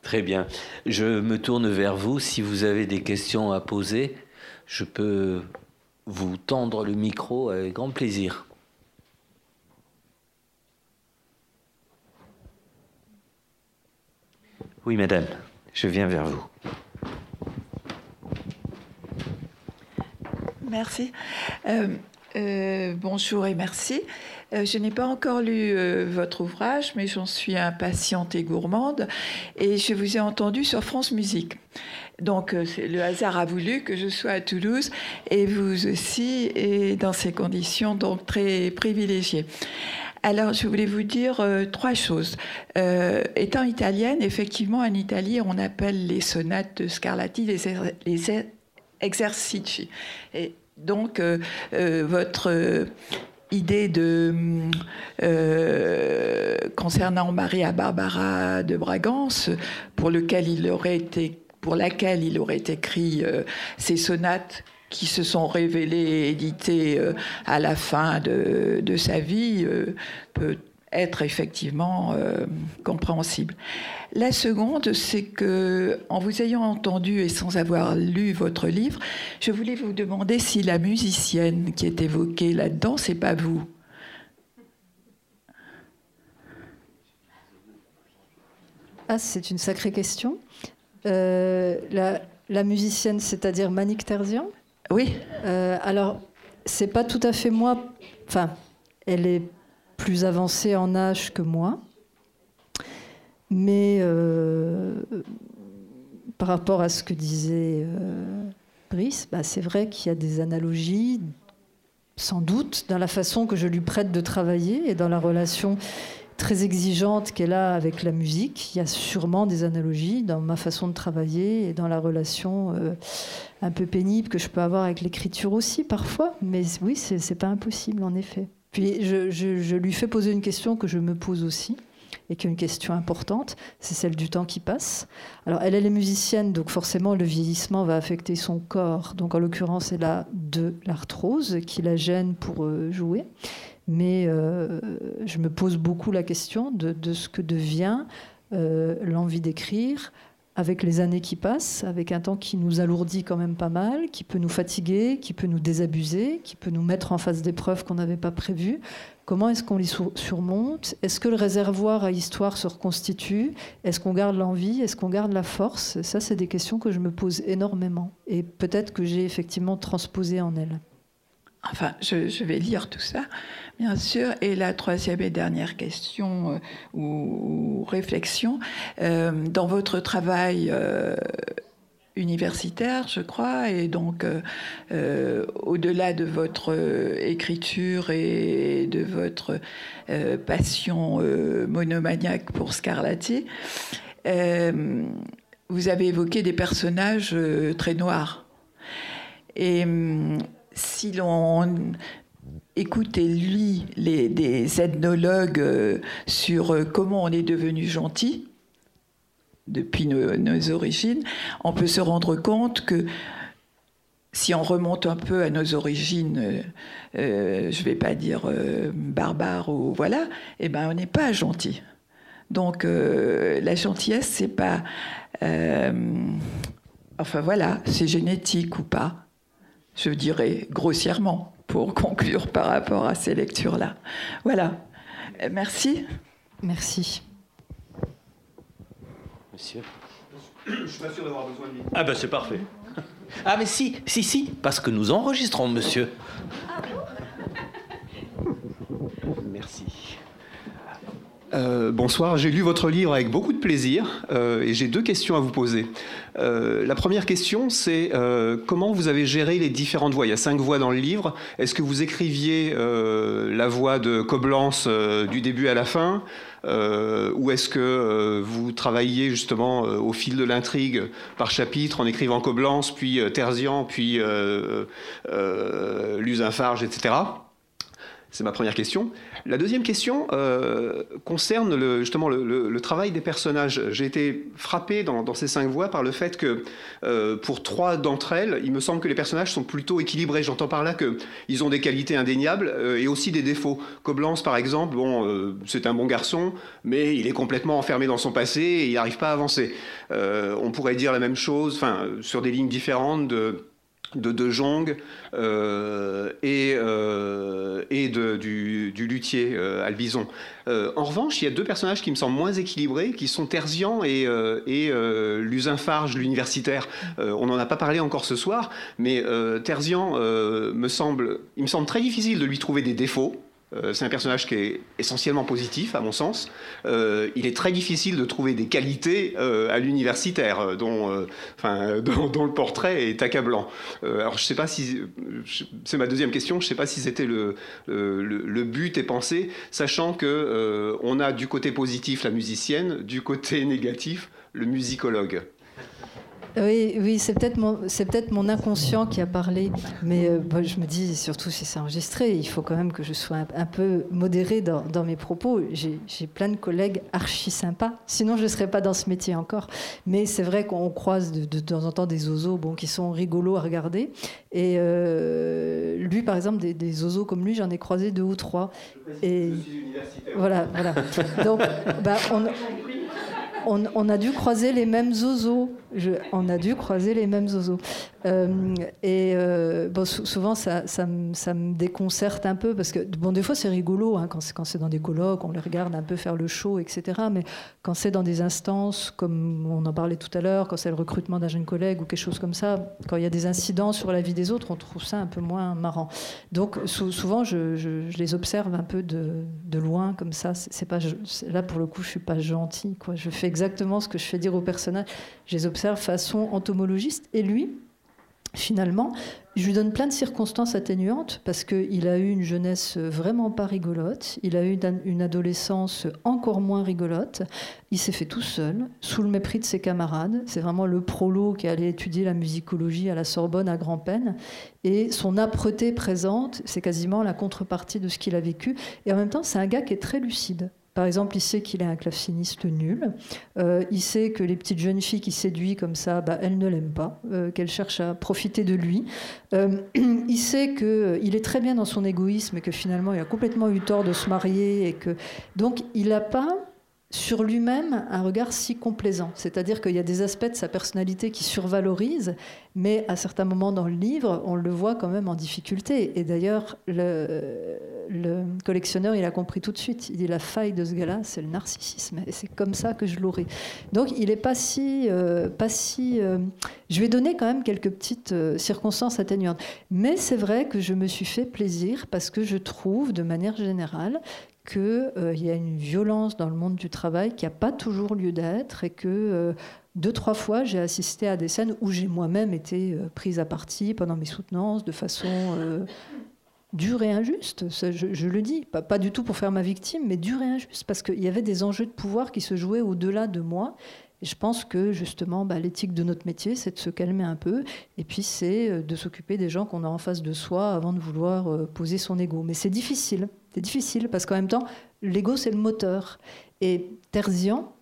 Très bien. Je me tourne vers vous. Si vous avez des questions à poser, je peux vous tendre le micro avec grand plaisir. Oui, madame. Je viens vers vous. Merci. Euh, euh, bonjour et merci. Euh, je n'ai pas encore lu votre ouvrage, mais j'en suis impatiente et gourmande. Et je vous ai entendu sur France Musique. Donc, le hasard a voulu que je sois à Toulouse et vous aussi, et dans ces conditions donc très privilégiées. Alors, je voulais vous dire euh, trois choses. Euh, étant italienne, effectivement, en Italie, on appelle les sonates de Scarlatti les, les exercici. Et donc, euh, votre idée de concernant Maria Barbara de Bragance, pour il aurait été pour laquelle il aurait écrit ces sonates qui se sont révélées éditées à la fin de, sa vie peut être effectivement euh, compréhensible. La seconde, c'est que, en vous ayant entendu et sans avoir lu votre livre, je voulais vous demander si la musicienne qui est évoquée là-dedans, c'est pas vous. Ah, c'est une sacrée question. Euh, la, musicienne, c'est-à-dire Manik Terzian? Oui. Euh, alors, c'est pas tout à fait moi. Enfin, elle est plus avancée en âge que moi. Mais euh, par rapport à ce que disait euh, Brice, bah, c'est vrai qu'il y a des analogies, sans doute, dans la façon que je lui prête de travailler et dans la relation très exigeante qu'elle a avec la musique. Il y a sûrement des analogies dans ma façon de travailler et dans la relation euh, un peu pénible que je peux avoir avec l'écriture aussi parfois. Mais oui, c'est pas impossible en effet. Puis je, lui fais poser une question que je me pose aussi, et qui est une question importante, c'est celle du temps qui passe. Alors elle, elle est musicienne, donc forcément le vieillissement va affecter son corps. Donc en l'occurrence, elle a de l'arthrose qui la gêne pour euh, jouer. Mais euh, je me pose beaucoup la question de, ce que devient euh, l'envie d'écrire, avec les années qui passent, avec un temps qui nous alourdit quand même pas mal, qui peut nous fatiguer, qui peut nous désabuser, qui peut nous mettre en face d'épreuves qu'on n'avait pas prévues. Comment est-ce qu'on les surmonte? Est-ce que le réservoir à histoire se reconstitue? Est-ce qu'on garde l'envie? Est-ce qu'on garde la force? Ça, c'est des questions que je me pose énormément. Et peut-être que j'ai effectivement transposé en elle. Enfin, je, vais lire tout ça, bien sûr. Et la troisième et dernière question euh, ou, réflexion, euh, dans votre travail euh, universitaire, je crois, et donc au-delà de votre écriture et de votre passion monomaniaque pour Scarlatti, vous avez évoqué des personnages très noirs. Et hum, si l'on écoute et les, des ethnologues euh, sur euh, comment on est devenu gentil depuis nos, origines, on peut se rendre compte que si on remonte un peu à nos origines, euh, je ne vais pas dire barbares ou voilà, eh ben on n'est pas gentil. Donc la gentillesse, c'est pas, enfin voilà, c'est génétique ou pas je dirais grossièrement, pour conclure par rapport à ces lectures-là. Voilà. Merci. Merci. Monsieur Je suis pas sûr d'avoir besoin de Ah ben c'est parfait. Ah mais si, si, si, parce que nous enregistrons, monsieur. Merci. Euh, bonsoir, j'ai lu votre livre avec beaucoup de plaisir euh, et j'ai deux questions à vous poser. Euh, la première question, c'est comment vous avez géré les différentes voix? Il y a cinq voix dans le livre. Est-ce que vous écriviez la voix de Coblence du début à la fin? Ou est-ce que vous travailliez justement au fil de l'intrigue par chapitre en écrivant Coblence, puis Terzian, puis Lusinfarge, etc. C'est ma première question. La deuxième question euh, concerne le, justement le, travail des personnages. J'ai été frappé dans, ces cinq voix par le fait que euh, pour trois d'entre elles, il me semble que les personnages sont plutôt équilibrés. J'entends par là qu'ils ont des qualités indéniables euh, et aussi des défauts. Coblence, par exemple, bon, c'est un bon garçon, mais il est complètement enfermé dans son passé et il n'arrive pas à avancer. on pourrait dire la même chose, enfin, sur des lignes différentes de de De Jong euh, et, euh, et du, luthier euh, Albizon. en revanche, il y a deux personnages qui me semblent moins équilibrés, qui sont Terzian et, et Lusinfarge, l'universitaire. on n'en a pas parlé encore ce soir, mais Terzian me semble, il me semble très difficile de lui trouver des défauts. Euh, c'est un personnage qui est essentiellement positif, à mon sens. Euh, il est très difficile de trouver des qualités euh, à l'universitaire, dont, dont, le portrait est accablant. alors, je sais pas si. C'est ma deuxième question. Je ne sais pas si c'était le, le, but et pensé, sachant que on a du côté positif la musicienne, du côté négatif le musicologue. Oui, oui c'est peut-être mon, peut mon inconscient qui a parlé. Mais euh, je me dis, surtout si c'est enregistré, il faut quand même que je sois un, peu modérée dans, dans mes propos. J'ai plein de collègues archi sympas. Sinon, je ne serais pas dans ce métier encore. Mais c'est vrai qu'on croise de, temps en temps des oiseaux bon, qui sont rigolos à regarder. Et euh, lui, par exemple, des, des oiseaux comme lui, j'en ai croisé deux ou trois. Et voilà, voilà. Donc, bah, on, on, a dû croiser les mêmes zozos. on a dû croiser les mêmes zozos. Euh, et euh, souvent, ça, me déconcerte un peu parce que, bon, des fois, c'est rigolo hein, quand c'est dans des colloques, on les regarde un peu faire le show, etc. Mais quand c'est dans des instances, comme on en parlait tout à l'heure, quand c'est le recrutement d'un jeune collègue ou quelque chose comme ça, quand il y a des incidents sur la vie des autres, on trouve ça un peu moins marrant. Donc, souvent, je, les observe un peu de, loin, comme ça. C'est pas, là, pour le coup, je suis pas gentil. Quoi. Je fais exactement ce que je fais dire aux personnages. Je les observe façon entomologiste. Et lui, finalement, je lui donne plein de circonstances atténuantes parce qu'il a eu une jeunesse vraiment pas rigolote, il a eu une adolescence encore moins rigolote, il s'est fait tout seul, sous le mépris de ses camarades, c'est vraiment le prolo qui allait étudier la musicologie à la Sorbonne à grand-peine, et son âpreté présente, c'est quasiment la contrepartie de ce qu'il a vécu, et en même temps c'est un gars qui est très lucide. Par exemple, il sait qu'il est un claveciniste nul. Euh, il sait que les petites jeunes filles qui séduisent comme ça, bah, elles ne l'aiment pas, euh, qu'elles cherchent à profiter de lui. Euh, il sait qu'il est très bien dans son égoïsme et que finalement, il a complètement eu tort de se marier. Et que... Donc, il n'a pas sur lui-même un regard si complaisant. C'est-à-dire qu'il y a des aspects de sa personnalité qui survalorisent, mais à certains moments dans le livre, on le voit quand même en difficulté. Et d'ailleurs, le, collectionneur, il a compris tout de suite. Il dit la faille de ce gars-là, c'est le narcissisme. Et c'est comme ça que je l'aurai. Donc il n'est pas si... Euh, pas si euh, je vais donner quand même quelques petites euh, circonstances atténuantes. Mais c'est vrai que je me suis fait plaisir parce que je trouve, de manière générale, qu'il euh, y a une violence dans le monde du travail qui n'a pas toujours lieu d'être et que euh, deux, trois fois, j'ai assisté à des scènes où j'ai moi-même été euh, prise à partie pendant mes soutenances de façon dure et injuste. Je, le dis, pas, du tout pour faire ma victime, mais dure et injuste, parce qu'il y avait des enjeux de pouvoir qui se jouaient au-delà de moi. Et je pense que justement, bah, l'éthique de notre métier, c'est de se calmer un peu, et puis c'est de s'occuper des gens qu'on a en face de soi avant de vouloir poser son ego. Mais c'est difficile. C'est difficile parce qu'en même temps, l'ego, c'est le moteur. Et Terzian,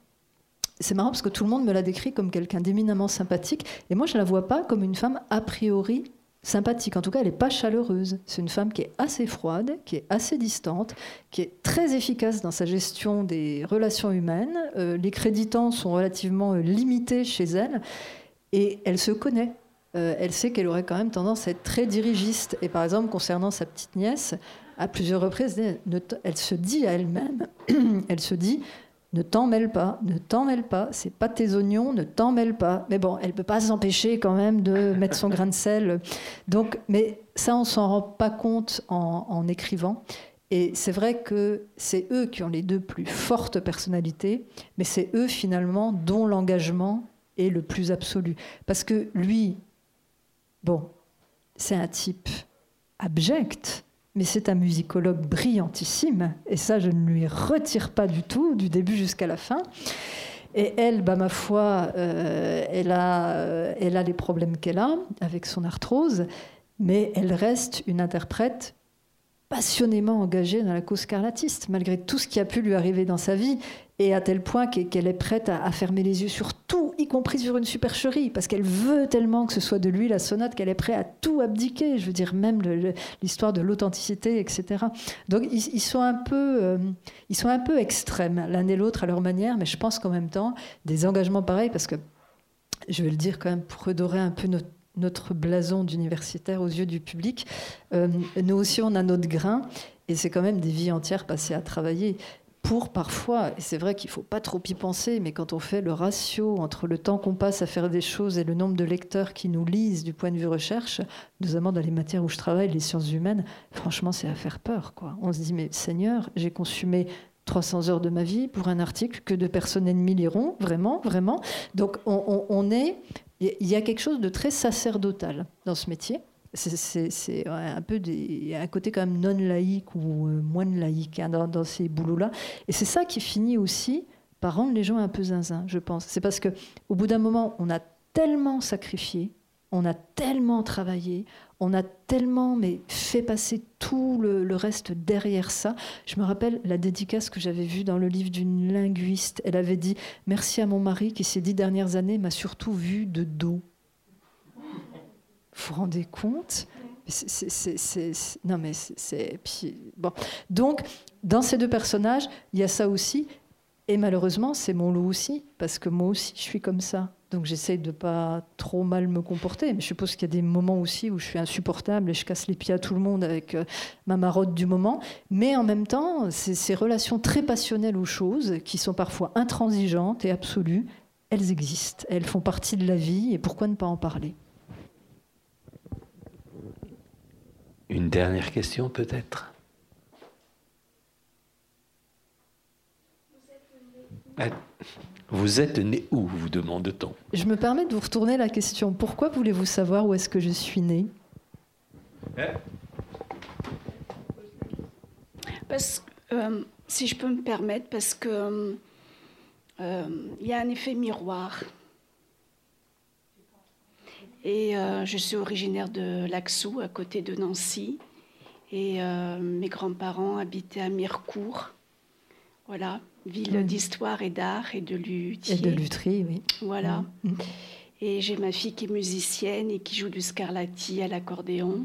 c'est marrant parce que tout le monde me l'a décrit comme quelqu'un d'éminemment sympathique. Et moi, je ne la vois pas comme une femme a priori sympathique. En tout cas, elle n'est pas chaleureuse. C'est une femme qui est assez froide, qui est assez distante, qui est très efficace dans sa gestion des relations humaines. Euh, les créditants sont relativement euh, limités chez elle. Et elle se connaît. Euh, elle sait qu'elle aurait quand même tendance à être très dirigiste. Et par exemple, concernant sa petite nièce, à plusieurs reprises, elle se dit à elle-même, elle se dit, ne t'en mêle pas, ne t'en mêle pas, c'est pas tes oignons, ne t'en mêle pas. Mais bon, elle peut pas s'empêcher quand même de mettre son grain de sel. Donc, mais ça, on s'en rend pas compte en, écrivant. Et c'est vrai que c'est eux qui ont les deux plus fortes personnalités, mais c'est eux finalement dont l'engagement est le plus absolu. Parce que lui, bon, c'est un type abject, mais c'est un musicologue brillantissime, et ça, je ne lui retire pas du tout, du début jusqu'à la fin. Et elle, bah, ma foi, euh, elle, a, euh, elle a les problèmes qu'elle a avec son arthrose, mais elle reste une interprète passionnément engagée dans la cause scarlatiste, malgré tout ce qui a pu lui arriver dans sa vie, et à tel point qu'elle est prête à, fermer les yeux sur tout, y compris sur une supercherie, parce qu'elle veut tellement que ce soit de lui la sonate qu'elle est prête à tout abdiquer. Je veux dire, même l'histoire de l'authenticité, etc. Donc ils, sont un peu, euh, ils sont un peu extrêmes, l'un et l'autre à leur manière, mais je pense qu'en même temps, des engagements pareils, parce que je vais le dire quand même pour redorer un peu notre blason d'universitaire aux yeux du public. Euh, nous aussi, on a notre grain, et c'est quand même des vies entières passées à travailler pour parfois, et c'est vrai qu'il ne faut pas trop y penser, mais quand on fait le ratio entre le temps qu'on passe à faire des choses et le nombre de lecteurs qui nous lisent du point de vue recherche, notamment dans les matières où je travaille, les sciences humaines, franchement, c'est à faire peur. On se dit, mais Seigneur, j'ai consumé 300 heures de ma vie pour un article que deux personnes ennemies liront, vraiment, vraiment. Donc on, on est il y a quelque chose de très sacerdotal dans ce métier. C'est un peu un côté quand même non laïque ou euh, moins laïque dans, ces boulots-là. Et c'est ça qui finit aussi par rendre les gens un peu zinzin, je pense. C'est parce que au bout d'un moment, on a tellement sacrifié, on a tellement travaillé, on a tellement mais, fait passer tout le, reste derrière ça. Je me rappelle la dédicace que j'avais vue dans le livre d'une linguiste. Elle avait dit Merci à mon mari qui, ces dix dernières années, m'a surtout vu de dos. Vous rendez compte non mais c'est bon. Donc dans ces deux personnages, il y a ça aussi, et malheureusement c'est mon lot aussi, parce que moi aussi je suis comme ça. Donc j'essaye de pas trop mal me comporter, mais je suppose qu'il y a des moments aussi où je suis insupportable et je casse les pieds à tout le monde avec euh, ma marotte du moment. Mais en même temps, ces relations très passionnelles aux choses, qui sont parfois intransigeantes et absolues, elles existent, elles font partie de la vie, et pourquoi ne pas en parler? Une dernière question peut-être? Vous êtes né où, vous demande-t-on? Je me permets de vous retourner la question. Pourquoi voulez-vous savoir où est-ce que je suis né? Parce, euh, Si je peux me permettre, parce que euh, il y a un effet miroir. Et euh, je suis originaire de Laxou, à côté de Nancy. Et mes grands-parents habitaient à Mirecourt. Voilà ville d'histoire et d'art et de lutherie. Et de lutherie, oui. Voilà. Mm. Et j'ai ma fille qui est musicienne et qui joue du scarlatti à l'accordéon.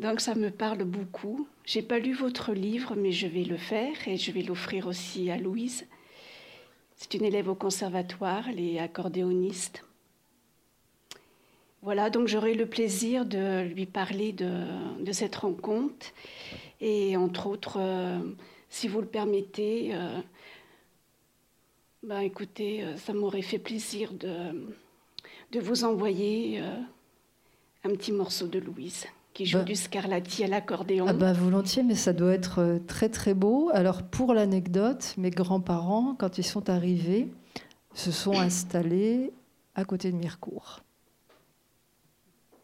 Donc ça me parle beaucoup. J'ai pas lu votre livre, mais je vais le faire et je vais l'offrir aussi à Louise. C'est une élève au conservatoire, elle est accordéoniste. Voilà, donc j'aurai le plaisir de lui parler de, de, cette rencontre et entre autres euh, si vous le permettez, euh, bah, écoutez, euh, ça m'aurait fait plaisir de, de vous envoyer euh, un petit morceau de Louise qui joue bah. du Scarlatti à l'accordéon. Ah bah volontiers, mais ça doit être très très beau. Alors pour l'anecdote, mes grands-parents, quand ils sont arrivés, se sont installés à côté de Mirecourt.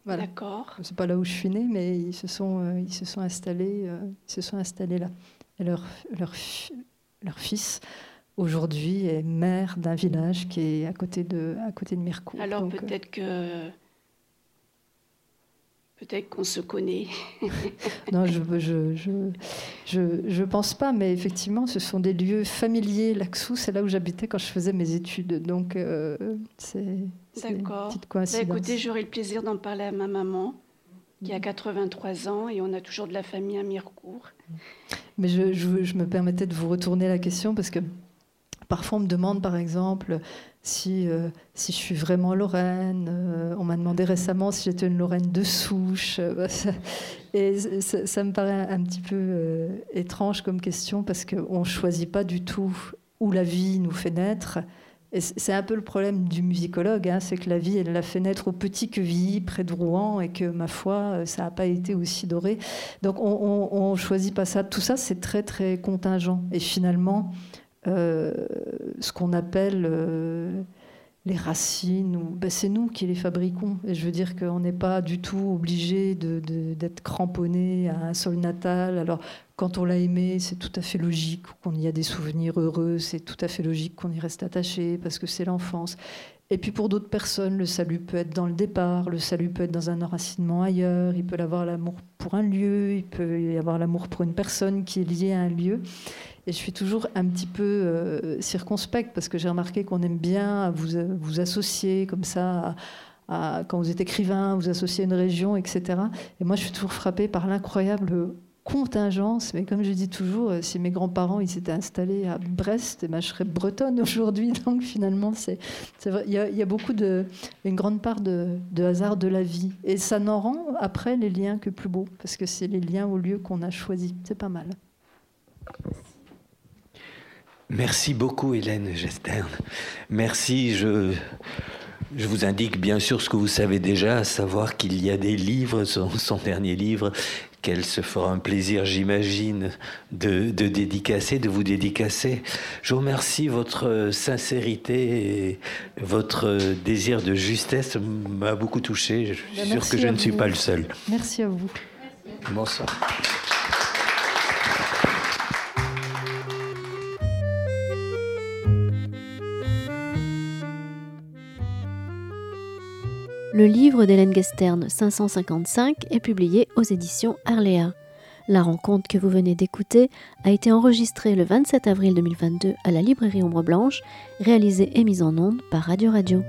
Voilà. D'accord. C'est pas là où je suis née, mais ils se sont, ils se sont installés, ils se sont installés là leur, leur, leur fils aujourd'hui est maire d'un village qui est à côté de, à côté de Mircourt. Alors euh, peut-être que peut-être qu'on se connaît. non, je je, je, je, je, pense pas, mais effectivement, ce sont des lieux familiers. Laxou, c'est là où j'habitais quand je faisais mes études, donc euh, c'est une petite coïncidence. Bah, écoutez, j'aurai le plaisir d'en parler à ma maman qui a 83 ans et on a toujours de la famille à Mirecourt. Mais je, je, me permettais de vous retourner la question parce que parfois on me demande par exemple si, euh, si je suis vraiment Lorraine. Euh, on m'a demandé récemment si j'étais une Lorraine de souche. Euh, et ça, me paraît un petit peu étrange comme question parce qu'on ne choisit pas du tout où la vie nous fait naître c'est un peu le problème du musicologue, hein, c'est que la vie, elle l'a fait naître au petit Quevilly, près de Rouen, et que, ma foi, ça n'a pas été aussi doré. Donc, on ne choisit pas ça. Tout ça, c'est très, très contingent. Et finalement, ce qu'on appelle... Euh, les racines, ben c'est nous qui les fabriquons. Et je veux dire qu'on n'est pas du tout obligé d'être cramponné à un sol natal. Alors, quand on l'a aimé, c'est tout à fait logique qu'on y a des souvenirs heureux, c'est tout à fait logique qu'on y reste attaché parce que c'est l'enfance. Et puis pour d'autres personnes, le salut peut être dans le départ, le salut peut être dans un enracinement ailleurs, il peut avoir l'amour pour un lieu, il peut y avoir l'amour pour une personne qui est liée à un lieu. Et je suis toujours un petit peu euh, circonspecte parce que j'ai remarqué qu'on aime bien vous, vous associer comme ça. Quand vous êtes écrivain, vous associez une région, etc. Et moi, je suis toujours frappée par l'incroyable contingence. Mais comme je dis toujours, euh, si mes grands-parents ils s'étaient installés à Brest, eh ben, je serais bretonne aujourd'hui. Donc finalement, c'est. Il y, a, beaucoup de, une grande part de, de, hasard de la vie. Et ça n'en rend après les liens que plus beaux, parce que c'est les liens au lieu qu'on a choisi. C'est pas mal. Merci beaucoup, Hélène Gestern. Merci. Je, je vous indique bien sûr ce que vous savez déjà, à savoir qu'il y a des livres, son, son dernier livre, qu'elle se fera un plaisir, j'imagine, de, de, dédicacer, de vous dédicacer. Je vous remercie, votre sincérité et votre désir de justesse m'a beaucoup touché. Je suis ben, sûr que je ne suis pas le seul. Merci à vous. Bonsoir. Le livre d'Hélène Gestern 555 est publié aux éditions Arléa. La rencontre que vous venez d'écouter a été enregistrée le 27 avril 2022 à la librairie Ombre Blanche, réalisée et mise en onde par Radio Radio.